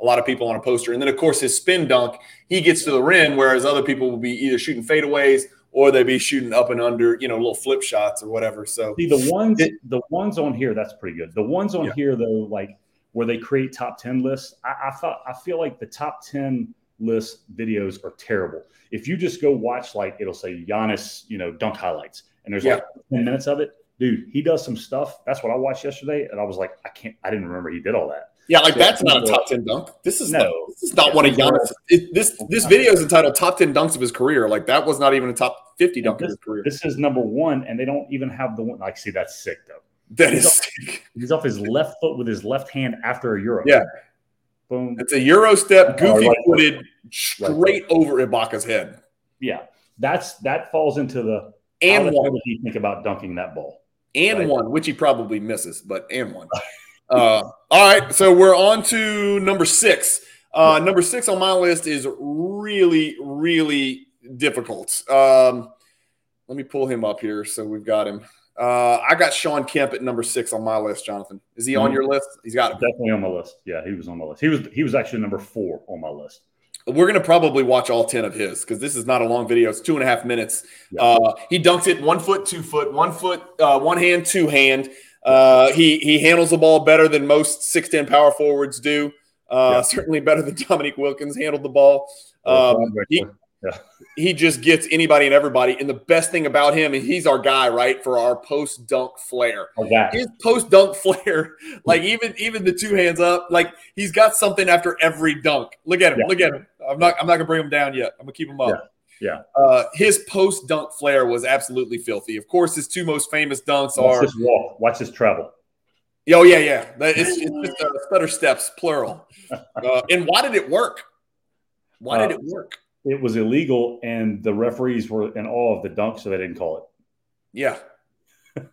a lot of people on a poster. And then of course his spin dunk, he gets to the rim, whereas other people will be either shooting fadeaways or they'd be shooting up and under, you know, little flip shots or whatever. So see the ones, It- the ones on here, that's pretty good. The ones on Yeah. here though, like where they create top ten lists, I, I thought I feel like the top ten list videos are terrible. If you just go watch, like it'll say Giannis, you know, dunk highlights, and there's like ten minutes of it. Dude, he does some stuff. That's what I watched yesterday, and I was like, I can't. I didn't remember he did all that. Yeah, like So- that's not a top ten dunk. This is No. not, this is not one of Giannis. It, this this video is entitled "Top Ten Dunks of His Career." Like that was not even a top fifty dunk of his career. This is number one, and they don't even have the one. Like, see, that's sick though. That is sick. He's off his left foot with his left hand after a euro. Yeah. Boom. It's a Euro step, goofy right. footed, straight over Ibaka's head, Yeah. That's that falls into the and one, did he think about dunking that ball? and Right. one, which he probably misses, but and one. Uh, all right, so we're on to number six. Uh, number six on my list is really, really difficult. Um, let me pull him up here so we've got him. Uh, I got Sean Kemp at number six on my list. Jonathan, is he on Mhm. your list? He's got it. Definitely on my list. Yeah, he was on my list. He was he was actually number four on my list. We're gonna probably watch all ten of his because this is not a long video. It's two and a half minutes. Yeah. Uh, he dunks it one foot, two foot, one foot, uh, one hand, two hand. Uh, he he handles the ball better than most six ten power forwards do. Uh, Yeah. Certainly better than Dominique Wilkins handled the ball. Um, he, he just gets anybody and everybody. And the best thing about him, and he's our guy, right, for our post dunk flair. His post dunk flair, like even even the two hands up, like he's got something after every dunk. Look at him, Yeah. look at him. I'm not I'm not gonna bring him down yet. I'm gonna keep him up. Yeah. Uh, his post dunk flair was absolutely filthy. Of course, his two most famous dunks Watch are this walk. Watch this travel. oh yeah yeah. That- It's, it's just uh, stutter steps plural. Uh, and why did it work? Why did Uh, it work? It was illegal, and the referees were in awe of the dunk, so they didn't call it. Yeah.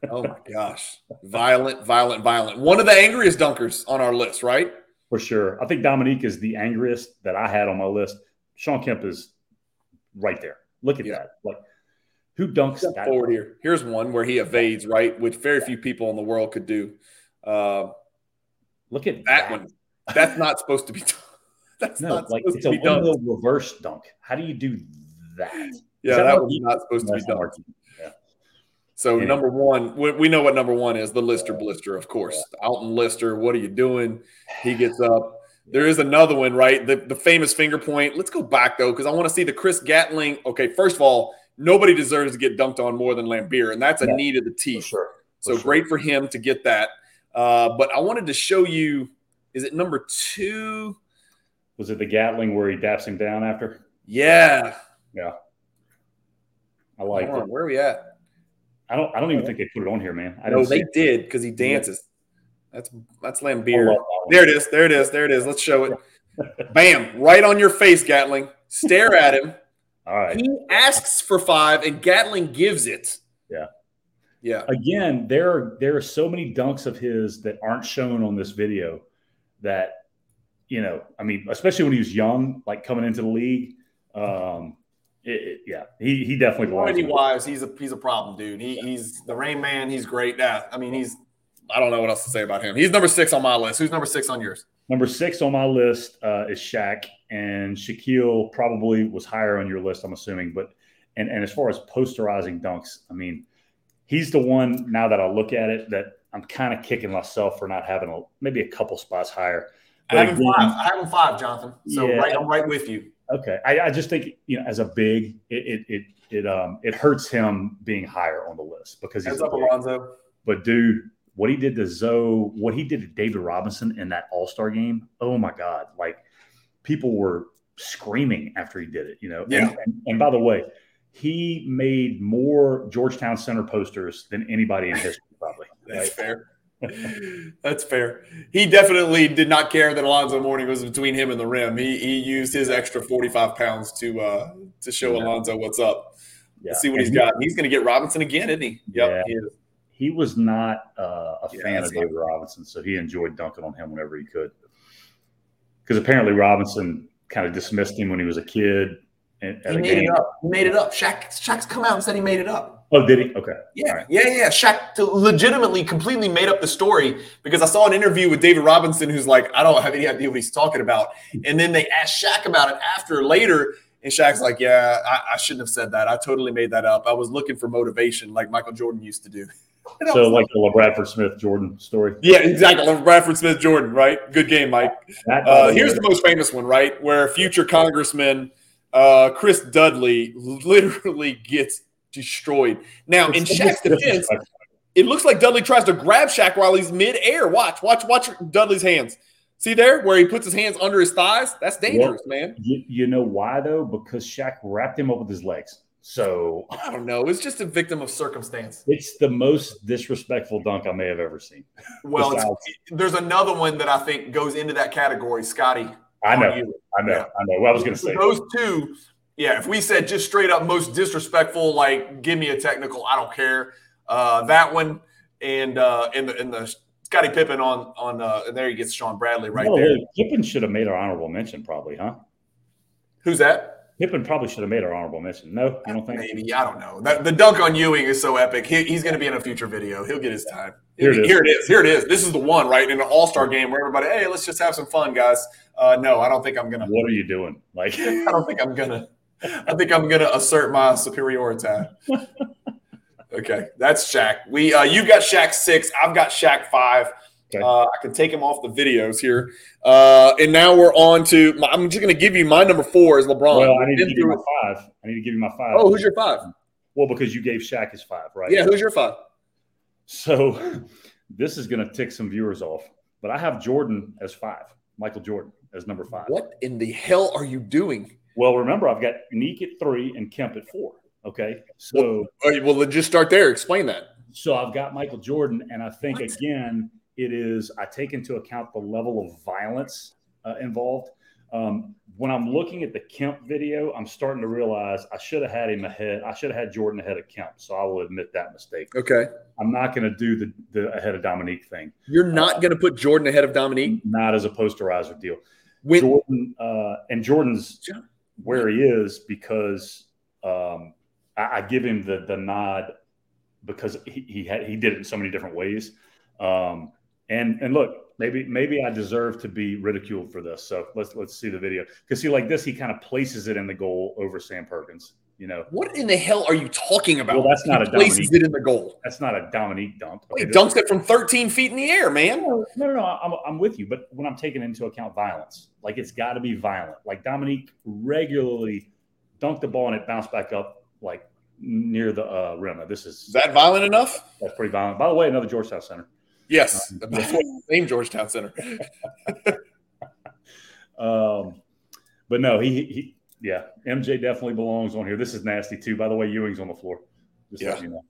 Oh my gosh. Violent, violent, violent. One of the angriest dunkers on our list, right? For sure. I think Dominique is the angriest that I had on my list. Sean Kemp is right there. Look at Yeah. that. Like Who dunks Step that? forward here. Here's one where he evades, right, which very few people in the world could do. Uh, Look at that one. That's not supposed to be done. That's No, not like supposed it's to a be done. windmill reverse dunk. How do you do that? Yeah, that that was not supposed to be done. Yeah. So Anyway. number one, we, we know what number one is the Lister Blister, of course. Alton Lister, what are you doing? He gets up. There is another one, right? The, the famous finger point. Let's go back though, because I want to see the Chris Gatling. Okay, first of all, nobody deserves to get dunked on more than Laimbeer, and that's a Yeah, need of the teeth. sure. So sure. great for him to get that. Uh, but I wanted to show you. Is it number two? Was it the Gatling where he daps him down after? Yeah. Yeah. I like it. where are we at? I don't I don't even think they put it on here, man. I No, they did because he dances. That's that's Laimbeer. There it is. There it is. There it is. Let's show it. Bam! Right on your face, Gatling. Stare at him. All right. He asks for five, and Gatling gives it. Yeah. Yeah. Again, there are there are so many dunks of his that aren't shown on this video that you know, I mean, especially when he was young, like coming into the league. Um, it, it- yeah, he he definitely. Quality wise, he's a he's a problem, dude. He, he's the Rain Man. He's great. Yeah. I mean, he's. I don't know what else to say about him. He's number six on my list. Who's number six on yours? Number six on my list uh, is Shaq, and Shaquille probably was higher on your list, I'm assuming. But and and as far as posterizing dunks, I mean, he's the one now that I look at it that I'm kind of kicking myself for not having a maybe a couple spots higher. I have him five. I have him five, Jonathan. So Yeah. right, I'm right with you. Okay, I, I just think you know as a big, it it it it um it hurts him being higher on the list because he's up. Alonzo. But dude, what he did to Zo, what he did to David Robinson in that All Star game, oh my God! Like people were screaming after he did it. You know, And- Yeah. And, and by the way, he made more Georgetown Center posters than anybody in history, probably. That's right? fair. That's fair. He definitely did not care that Alonzo Mourning was between him and the rim. He he used his extra 45 pounds to uh to show Yeah. Alonzo what's up. Yeah. Let's see what And he's he- got. He's going to get Robinson again, isn't he? Yep. Yeah. he is. He was not uh, a Yeah, fan of David Robinson, so he enjoyed dunking on him whenever he could. Because apparently Robinson kind of dismissed him when he was a kid. At, at He a made game. it up. He made it up. Shaq Shaq's come out and said he made it up. Oh, did he? Okay. Yeah, right. yeah, yeah. Shaq to legitimately, completely made up the story because I saw an interview with David Robinson, who's like, I don't have any idea what he's talking about. And then they asked Shaq about it after later, and Shaq's like, Yeah, I, I shouldn't have said that. I totally made that up. I was looking for motivation, like Michael Jordan used to do. So, like the LaBradford Smith Jordan story. yeah, exactly. Like Bradford Smith Jordan, right? Good game, Mike. Uh, here's the most famous one, right? Where future Congressman uh, Chris Dudley literally gets destroyed. Now, in Shaq's defense, it looks like Dudley tries to grab Shaq while he's midair. Watch, watch, watch Dudley's hands. See there where he puts his hands under his thighs? That's dangerous, man. You, you know why though? Because Shaq wrapped him up with his legs. So I don't know. It's just a victim of circumstance. it's the most disrespectful dunk I may have ever seen. Well, it's, there's another one that I think goes into that category, Scotty. I know. I know, Yeah. I know. What I was going to say. Those two, yeah. If we said just straight up most disrespectful, like give me a technical, I don't care. Uh, that one and uh, and the and the Scottie Pippen on on uh, and there he gets Shawn Bradley right there. way, Pippen should have made our honorable mention, probably, huh? Who's that? Pippen probably should have made our honorable mention. No, I don't think? Maybe I don't know. That, the dunk on Ewing is so epic. He, he's going to be in a future video. He'll get his time. Here it is. Here it is. Here it is. This is the one, right? In an All Star game where everybody, hey, let's just have some fun, guys. Uh, no, I don't think I'm gonna. What are you doing? Like, I don't think I'm gonna. I think I'm gonna assert my superiority. Okay, that's Shaq. We uh, you got Shaq six. I've got Shaq five. Okay. Uh, I can take him off the videos here. Uh, and now we're on to. My, I'm just going to give you my number four is LeBron. well, I need to give you my five. I need to give you my five. Oh, who's your five? Well, because you gave Shaq his five, right? Yeah, who's your five? So this is going to tick some viewers off, but I have Jordan as five, Michael Jordan as number five. What in the hell are you doing? Well, remember, I've got 'Nique at three and Kemp at four. Okay. So, well, let's just start there. Explain that. so I've got Michael Jordan, and I think What? again, it is I take into account the level of violence uh, involved. Um, when I'm looking at the Kemp video, I'm starting to realize I should have had him ahead. I should have had Jordan ahead of Kemp. So I will admit that mistake. Okay. I'm not going to do the, the ahead of Dominique thing, You're not going to put Jordan ahead of Dominique. not as a posterizer deal. When, Jordan uh, and Jordan's where he is because um, I, I give him the the nod because he he, had, he did it in so many different ways. Um, and and look, maybe maybe I deserve to be ridiculed for this. So let's let's see the video because see like this, he kind of places it in the goal over Sam Perkins. You know what in the hell are you talking about? Well, that's not he a places Dominique. it in the goal. That's not a Dominique dunk. he dunks it from 13 feet in the air, man. No, no, no, no. I'm, I'm with you, but when I'm taking into account violence, like it's got to be violent. Like Dominique regularly dunked the ball and it bounced back up like near the uh, rim. This is Is that violent enough? that's pretty violent. By the way, another Georgetown center. Yes. Um, Same Georgetown Center. Um, but no, he, he, yeah, MJ definitely belongs on here. This is nasty too. By the way, Ewing's on the floor. Just Yeah. you know.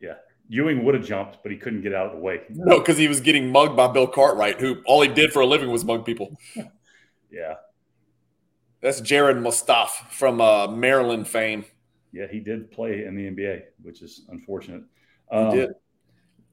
Yeah, Ewing would have jumped, but he couldn't get out of the way. No, because he was getting mugged by Bill Cartwright, who all he did for a living was mug people. Yeah, That's Jerrod Mustaf from uh, Maryland fame. yeah, he did play in the NBA, which is unfortunate. He Um, did.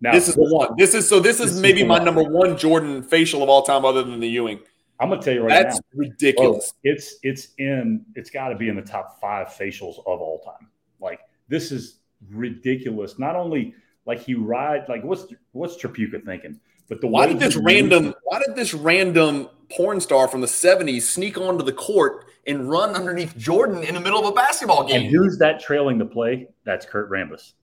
Now This is the one. This is so. This This is is maybe my number one Jordan facial of all time, other than the Ewing. I'm gonna tell you right That's now. That's ridiculous. It's it's in it's got to be in the top five facials of all time. Like this is ridiculous. Not only like he ride like what's what's Tripucka thinking, but the Why did this random? moves- Why did this random porn star from the '70s sneak onto the court and run underneath Jordan in the middle of a basketball game? and who's that trailing the play? That's Kurt Rambis.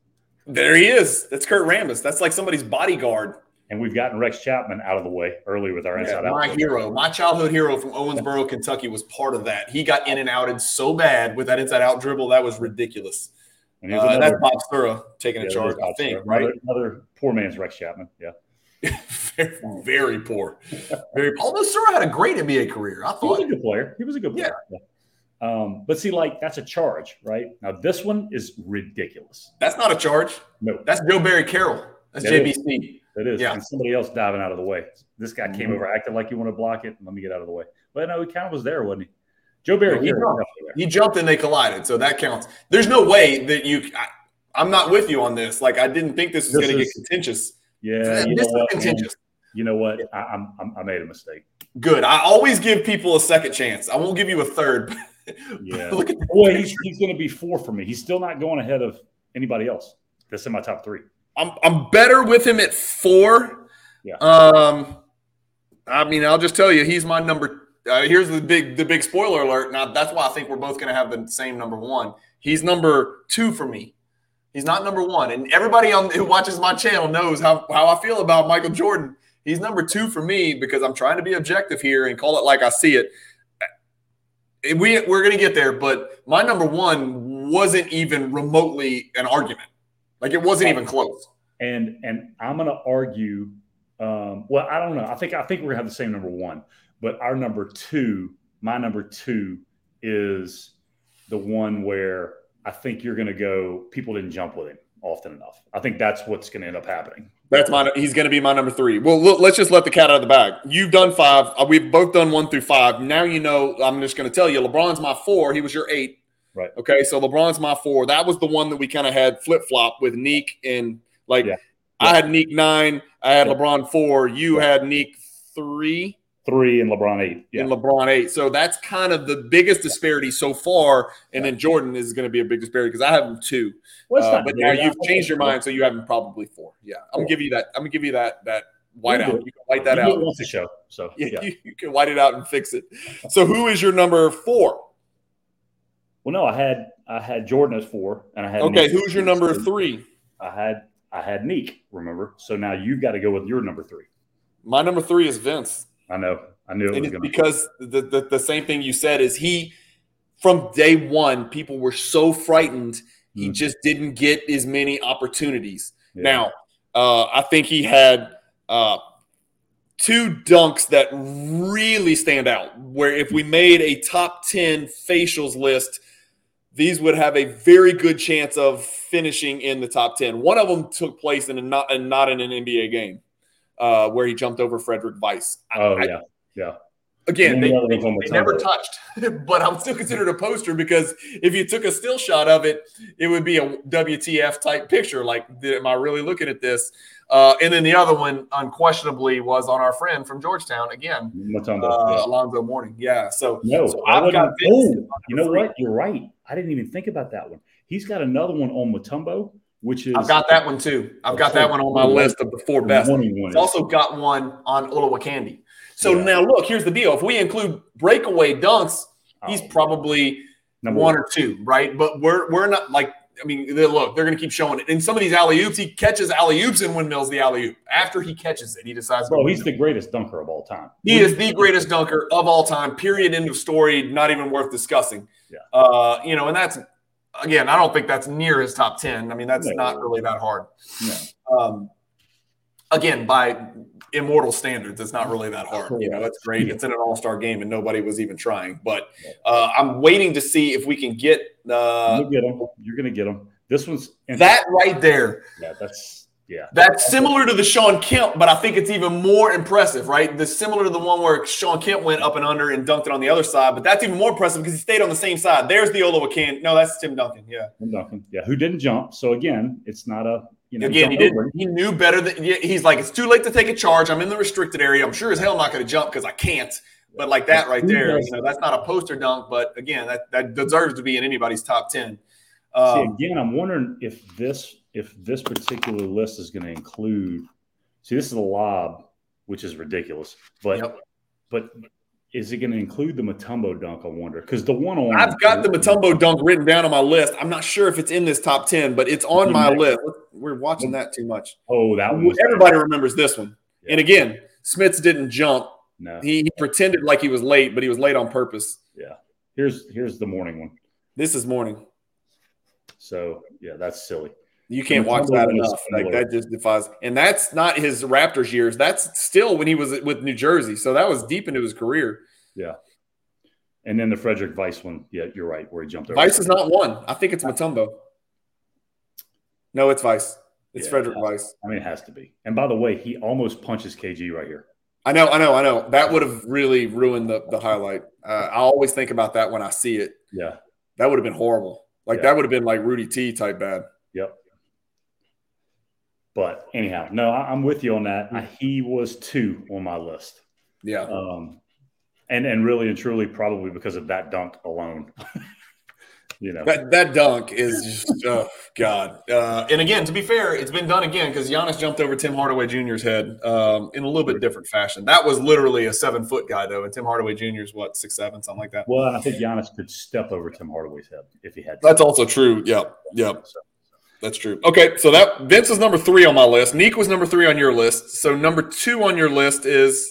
There he is. That's Kurt Rambis. That's like somebody's bodyguard. And we've gotten Rex Chapman out of the way early with our Yeah, inside out. my hero, my childhood hero from Owensboro, Kentucky, was part of that. He got in and outed so bad with that inside out dribble that was ridiculous. And Uh, that's another, Bob Sura taking yeah, a charge, I think. Right? another poor man's Rex Chapman. Yeah. very, very poor. Very. Although Sura had a great NBA career, I thought. He was a good player. He was a good player. Yeah. Um, but see, like that's a charge, right? Now this one is ridiculous. That's not a charge. No, That's Joe Barry Carroll. That's That is. It is. Yeah. And somebody else diving out of the way. This guy came Mhm. over, acted like he wanted to block it. Let me get out of the way. But no, he kind of was there, wasn't he? Joe Barry. No, he jumped. He jumped and they collided, so that counts. There's no way that you. I, I'm not with you on this. Like I didn't think this was going to get contentious. Yeah. You this know is contentious. You know what? I, I'm, I'm, I made a mistake. Good. I always give people a second chance. I won't give you a third. Yeah. Look at the Boy, he's, he's going to be four for me. He's still not going ahead of anybody else. That's in my top three. I'm I'm better with him at four. Yeah. Um, I mean, I'll just tell you, he's my number. Uh, here's the big the big spoiler alert. Now that's why I think we're both going to have the same number one. He's number two for me. He's not number one, and everybody on who watches my channel knows how how I feel about Michael Jordan. He's number two for me because I'm trying to be objective here and call it like I see it. We we're going to get there, but my number one wasn't even remotely an argument. Like it wasn't even close. and and I'm going to argue. Um, well, I don't know. I think I think we're gonna have the same number one, but our number two, my number two, is the one where I think you're going to go. People didn't jump with him often enough. I think that's what's going to end up happening. That's my. He's going to be my number three. Well, look, let's just let the cat out of the bag. You've done five. Uh, We've both done one through five. Now you know. I'm just going to tell you. LeBron's my four. He was your eight. Right. Okay. So LeBron's my four. That was the one that we kind of had flip flop with 'Nique and like Yeah. I had 'Nique nine. I had Yeah. LeBron four. You Yeah. had 'Nique three Three and LeBron eight. Yeah. and LeBron eight. So that's kind of the biggest disparity so far. And then Jordan is going to be a big disparity because I have him two. Well, Uh, but now you've changed your mind, so you have him probably four. Yeah, I'm gonna give you that. I'm gonna give you that that white You out. You can white that You out. once a show. So Yeah, yeah. You, you can white it out and fix it. So who is your number four? Well, no, I had I had Jordan as four, and I had Okay, who's your number three? I had I had 'Nique. Remember, so now you've got to go with your number three. My number three is Vince, I know, I knew it was going because the, the the same thing you said is he from day one people were so frightened he Mhm. just didn't get as many opportunities. Now, uh, I think he had uh, two dunks that really stand out. Where if we made a top 10 facials list, these would have a very good chance of finishing in the top 10. One of them took place in a not, and not in an NBA game uh, where he jumped over Frederic Weis. I- oh I- yeah, yeah. Again, they, they, one's on the they never touched, but I'm still considered a poster because if you took a still shot of it, it would be a WTF type picture. Like, am I really looking at this? Uh, and then the other one, unquestionably, was on our friend from Georgetown again, Mutombo, uh, yeah. Alonzo Mourning. Yeah. So, No, so I I've got oh, you know what? You're right. I didn't even think about that one. He's got another one on Mutombo, which is I've got that one too. I've got that one on my list of the four best. He's also got one on Olowokandi. So Yeah. now look, here's the deal. If we include breakaway dunks, oh. he's Oh, probably number one or two, right? But we're we're not like I mean, they, look, they're going to keep showing it. In some of these alley oops, he catches alley oops and windmills the alley oop. After he catches it, he decides. Bro, he's the greatest dunker of all time. he is the greatest dunker of all time. Period. End of story. Not even worth discussing. Yeah. Uh, you know, and that's again, I don't think that's near his top ten. I mean, that's No. not really that hard. No. Um, again, by immortal standards, it's not really that hard. You know, it's great. It's in an all star game, and nobody was even trying. But uh, I'm waiting to see if we can get uh, You'll get him. You're gonna get him. This one's that right there. Yeah, that's yeah. That's similar to the Sean Kemp, but I think it's even more impressive, right? The similar to the one where Sean Kemp went up and under and dunked it on the other side, but that's even more impressive because he stayed on the same side. There's the Olawakan. No, that's Tim Duncan. Yeah. Tim Duncan. Yeah, who didn't jump. So again, it's not a you know Again, he did. over. He knew better than he's like. It's too late to take a charge. I'm in the restricted area. I'm sure as hell not going to jump because I can't. But like that right there, you know, that's not a poster dunk. But again, that that deserves to be in anybody's top ten. See, Um, again, I'm wondering if this if this particular list is going to include. See, this is a lob, which is ridiculous, but Yep. but is it going to include the Mutombo dunk? I wonder because the one on I've got the Mutombo dunk written down on my list. I'm not sure if it's in this top ten, but it's on my list. We're watching oh. that too much. Oh, that one was Everybody remembers this one. Yeah. And again, Smiths didn't jump. no. He, he pretended like he was late, but he was late on purpose. Yeah. Here's here's the Mourning one. This is Mourning. So yeah, that's silly. You can't watch that enough. Like that just defies. And that's not his Raptors years. That's still when he was with New Jersey. So that was deep into his career. Yeah. And then the Frederic Weis one. Yeah, you're right. Where he jumped over. Vice is not one. I think it's Mutombo. No, it's Vice. It's Yeah. Frederick Weiss. I mean, it has to be. And by the way, he almost punches KG right here. I know, I know, I know. That would have really ruined the, the highlight. Uh, I always think about that when I see it. Yeah. That would have been horrible. Like Yeah. that would have been like Rudy T type bad. Yep. But anyhow, no, I, I'm with you on that. Hmm. I, he was two on my list. Yeah. Um, and and really and truly, probably because of that dunk alone. you know, That that dunk is just oh god. Uh, and again, to be fair, it's been done again because Giannis jumped over Tim Hardaway Jr.'s head um, in a little bit different fashion. That was literally a seven foot guy though, and Tim Hardaway Jr. is what six seven something like that. well, I think Giannis could step over Tim Hardaway's head if he had. To. That's also true. Yep, yep, that's true. Okay, so that Vince is number three on my list. 'Nique was number three on your list. So number two on your list is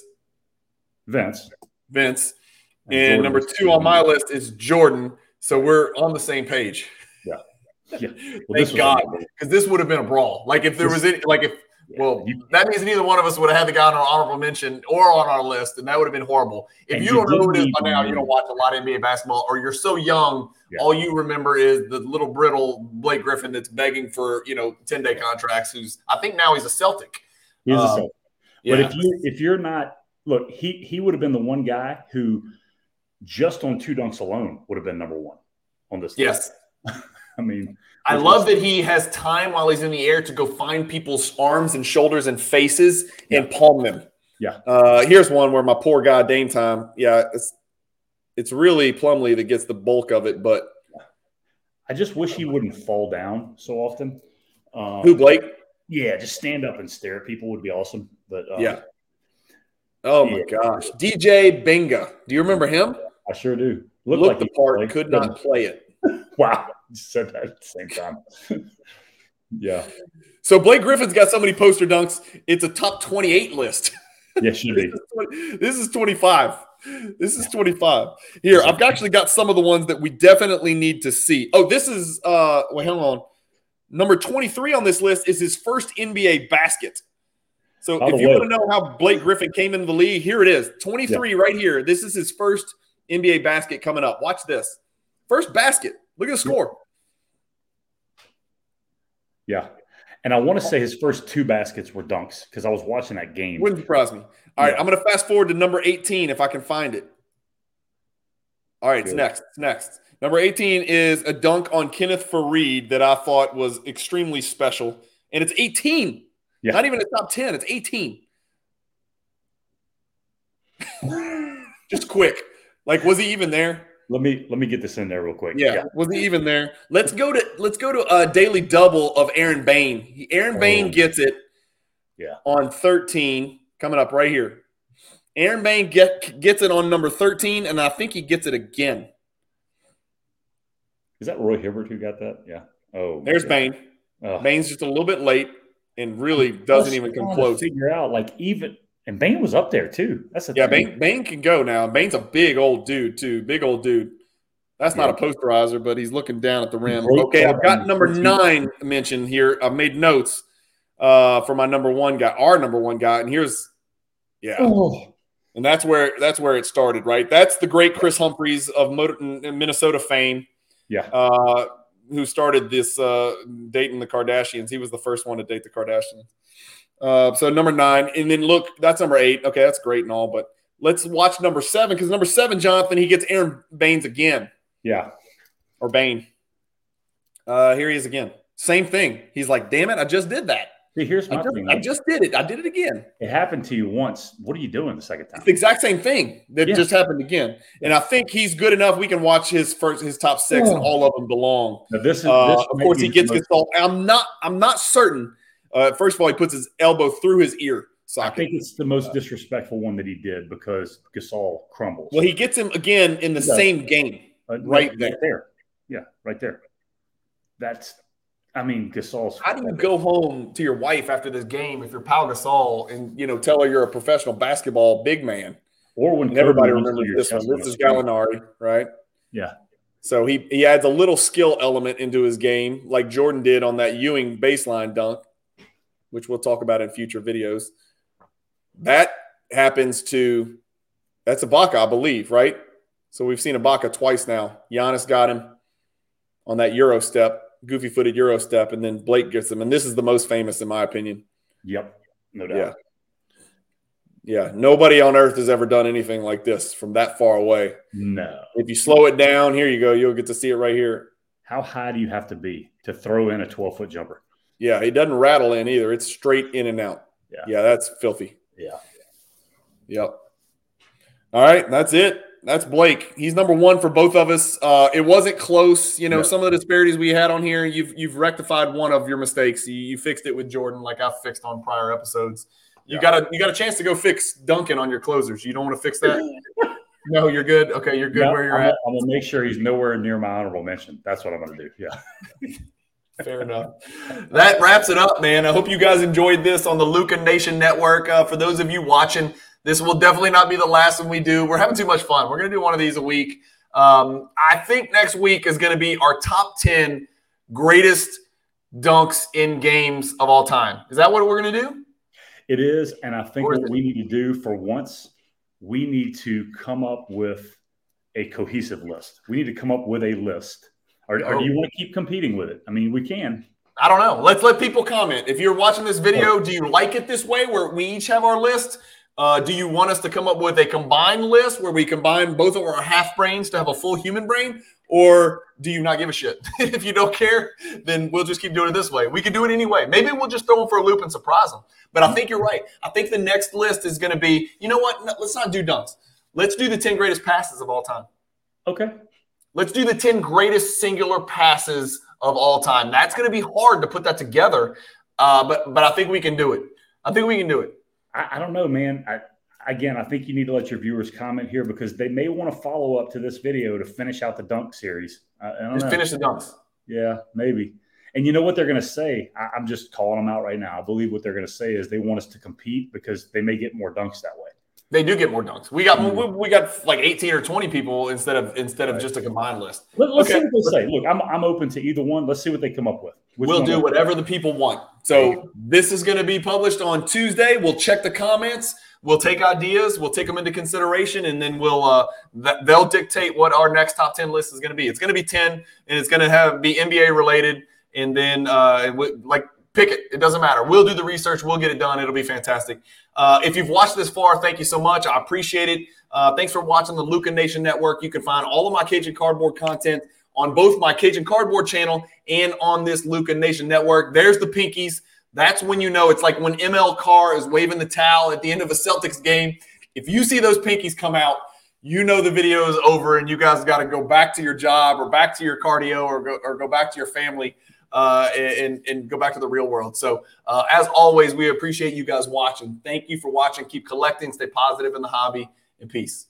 Vince Vince, and and number two on my list is Jordan. So we're on the same page. Yeah. Well, Thank God. because this would have been a brawl. Like if there was any, like if well, you- that means neither one of us would have had the guy on our honorable mention or on our list, and that would have been horrible. If you you don't know who it is by now, you don't watch a lot of NBA basketball, or you're so young, Yeah. all you remember is the little brittle Blake Griffin that's begging for you know ten day contracts. Who's I think now he's a Celtic. He's a Um, Celtic. Yeah, But if you if you're not look, he he would have been the one guy who just on two dunks alone would have been number one on this. list. yes. I mean, I love that he has time while he's in the air to go find people's arms and shoulders and faces and palm them. Yeah. Uh, here's one where my poor guy Dame time. Yeah, it's it's really Plumlee that gets the bulk of it, but I just wish he wouldn't fall down so often. Um, who Blake? Yeah, just stand up and stare at people would be awesome. But um, Yeah. Oh my Yeah. gosh, DJ Mbenga. Do you remember him? I sure do. Looked Looked like the part, played. could not play it. Wow, said that at the same time. yeah, So Blake Griffin's got so many poster dunks. It's a top 28 list. yeah, should This be. is 20 this is 25. This is 25. Here, I've actually got some of the ones that we definitely need to see. Oh, this is uh wait, hang on. Number 23 on this list is his first NBA basket. So if you way- want to know how Blake Griffin came into the league, here it is. 23 right here. This is his first NBA basket coming up. Watch this. First basket. Look at the score. Yeah, and I want to say his first two baskets were dunks because I was watching that game. Wouldn't surprise me. All right, Yeah. I'm going to fast forward to number 18 if I can find it. All right, it's next. It's next. Number 18 is a dunk on Kenneth Faried that I thought was extremely special. And it's 18. Yeah. Not even a top 10. It's 18. Just quick. Like, was he even there? Let me let me get this in there real quick. Yeah, yeah. was he even there? Let's go to let's go to a daily double of Aaron Bain. Aaron Bain oh. gets it. Yeah. On 13, coming up right here. Aaron Bain get, gets it on number 13, and I think he gets it again. Is that Roy Hibbert who got that? Yeah. Oh, there's Bain. Oh. Bain's just a little bit late and really doesn't even come close. figure out like even and Bain was up there too. That's a yeah. Bain, Bain can go now. Bain's a big old dude too. Big old dude. That's yeah. not a posterizer, but he's looking down at the rim. Okay, I've got number nine mentioned here. I've made notes uh, for my number one guy, our number one guy, and here's yeah. Oh. And that's where that's where it started, right? That's the great Kris Humphries of Minnesota fame. Yeah. Uh, who started this uh, dating the Kardashians. He was the first one to date the Kardashians. Uh, so number nine, and then look, that's number eight. Okay, that's great and all, but let's watch number seven because number seven, Jonathan, he gets Aron Baynes again. Yeah, or Bain. Uh, here he is again. Same thing. He's like, "Damn it, I just did that." See, here's my I just, thing. I just did it. I did it again. It happened to you once. What are you doing the second time? It's the exact same thing that yeah. just happened again. And I think he's good enough. We can watch his first, his top six, oh. and all of them belong. Now this is, uh, this of course, he gets Gasol. I'm not. I'm not certain. Uh, first of all, he puts his elbow through his ear socket. I think it's the most disrespectful one that he did because Gasol crumbles. Well, he gets him again in the same game, uh, right, right there. there. Yeah, right there. That's I mean, Gasol's. How do you go home to your wife after this game if you're Pau Gasol and you know tell her you're a professional basketball big man? Or when everybody remembers this one. This is Gallinari, right? Yeah. So he he adds a little skill element into his game, like Jordan did on that Ewing baseline dunk, which we'll talk about in future videos. That happens to that's Ibaka, I believe, right? So we've seen Ibaka twice now. Giannis got him on that Euro step goofy footed Euro step, and then Blake gets him. And this is the most famous, in my opinion. Yep. No doubt. Yeah. Yeah. Nobody on earth has ever done anything like this from that far away. No. If you slow it down, here you go. You'll get to see it right here. How high do you have to be to throw in a 12 foot jumper? Yeah. It doesn't rattle in either. It's straight in and out. Yeah. Yeah. That's filthy. Yeah. Yep. All right. That's it that's Blake. He's number one for both of us. Uh, it wasn't close. You know, some of the disparities we had on here, you've you've rectified one of your mistakes. You, you fixed it with Jordan, like I've fixed on prior episodes. You yeah. got a you got a chance to go fix Duncan on your closers. You don't want to fix that. no, you're good. Okay, you're good no, where you're I'm at. I'm gonna make sure he's nowhere near my honorable mention. That's what I'm gonna do. Yeah. Fair enough. That wraps it up, man. I hope you guys enjoyed this on the Luka Nation Network. Uh, for those of you watching, this will definitely not be the last one we do. We're having too much fun. We're going to do one of these a week. Um, I think next week is going to be our top 10 greatest dunks in games of all time. Is that what we're going to do? It is. And I think what we need to do for once, we need to come up with a cohesive list. We need to come up with a list. Or, or do you want to keep competing with it? I mean, we can. I don't know. Let's let people comment. If you're watching this video, do you like it this way where we each have our list? Uh, do you want us to come up with a combined list where we combine both of our half brains to have a full human brain? Or do you not give a shit? if you don't care, then we'll just keep doing it this way. We can do it anyway. Maybe we'll just throw them for a loop and surprise them. But I think you're right. I think the next list is going to be, you know what? No, let's not do dunks. Let's do the 10 greatest passes of all time. Okay. Let's do the 10 greatest singular passes of all time. That's going to be hard to put that together, uh, but but I think we can do it. I think we can do it. I, I don't know, man. I, again, I think you need to let your viewers comment here because they may want to follow up to this video to finish out the dunk series. Just know. finish the dunks. Yeah, maybe. And you know what they're going to say? I, am just calling them out right now. I believe what they're going to say is they want us to compete because they may get more dunks that way. They do get more dunks. We got mm-hmm. we, we, got like 18 or 20 people instead of instead of just a combined list. Let, us okay. see what they say. Look, I'm I'm open to either one. Let's see what they come up with. Which we'll do whatever the people want. So this is going to be published on Tuesday. We'll check the comments. We'll take ideas. We'll take them into consideration, and then we'll uh, th- they'll dictate what our next top 10 list is going to be. It's going to be 10, and it's going to have be NBA related, and then uh, like pick it. It doesn't matter. We'll do the research. We'll get it done. It'll be fantastic. Uh, if you've watched this far, thank you so much. I appreciate it. Uh, thanks for watching the Luca Nation Network. You can find all of my Cajun Cardboard content on both my Cajun Cardboard channel and on this Luca Nation Network. There's the pinkies. That's when you know it's like when ML Carr is waving the towel at the end of a Celtics game. If you see those pinkies come out, you know the video is over and you guys got to go back to your job or back to your cardio or go, or go back to your family uh, and, and go back to the real world. So, uh, as always, we appreciate you guys watching. Thank you for watching. Keep collecting, stay positive in the hobby, and peace.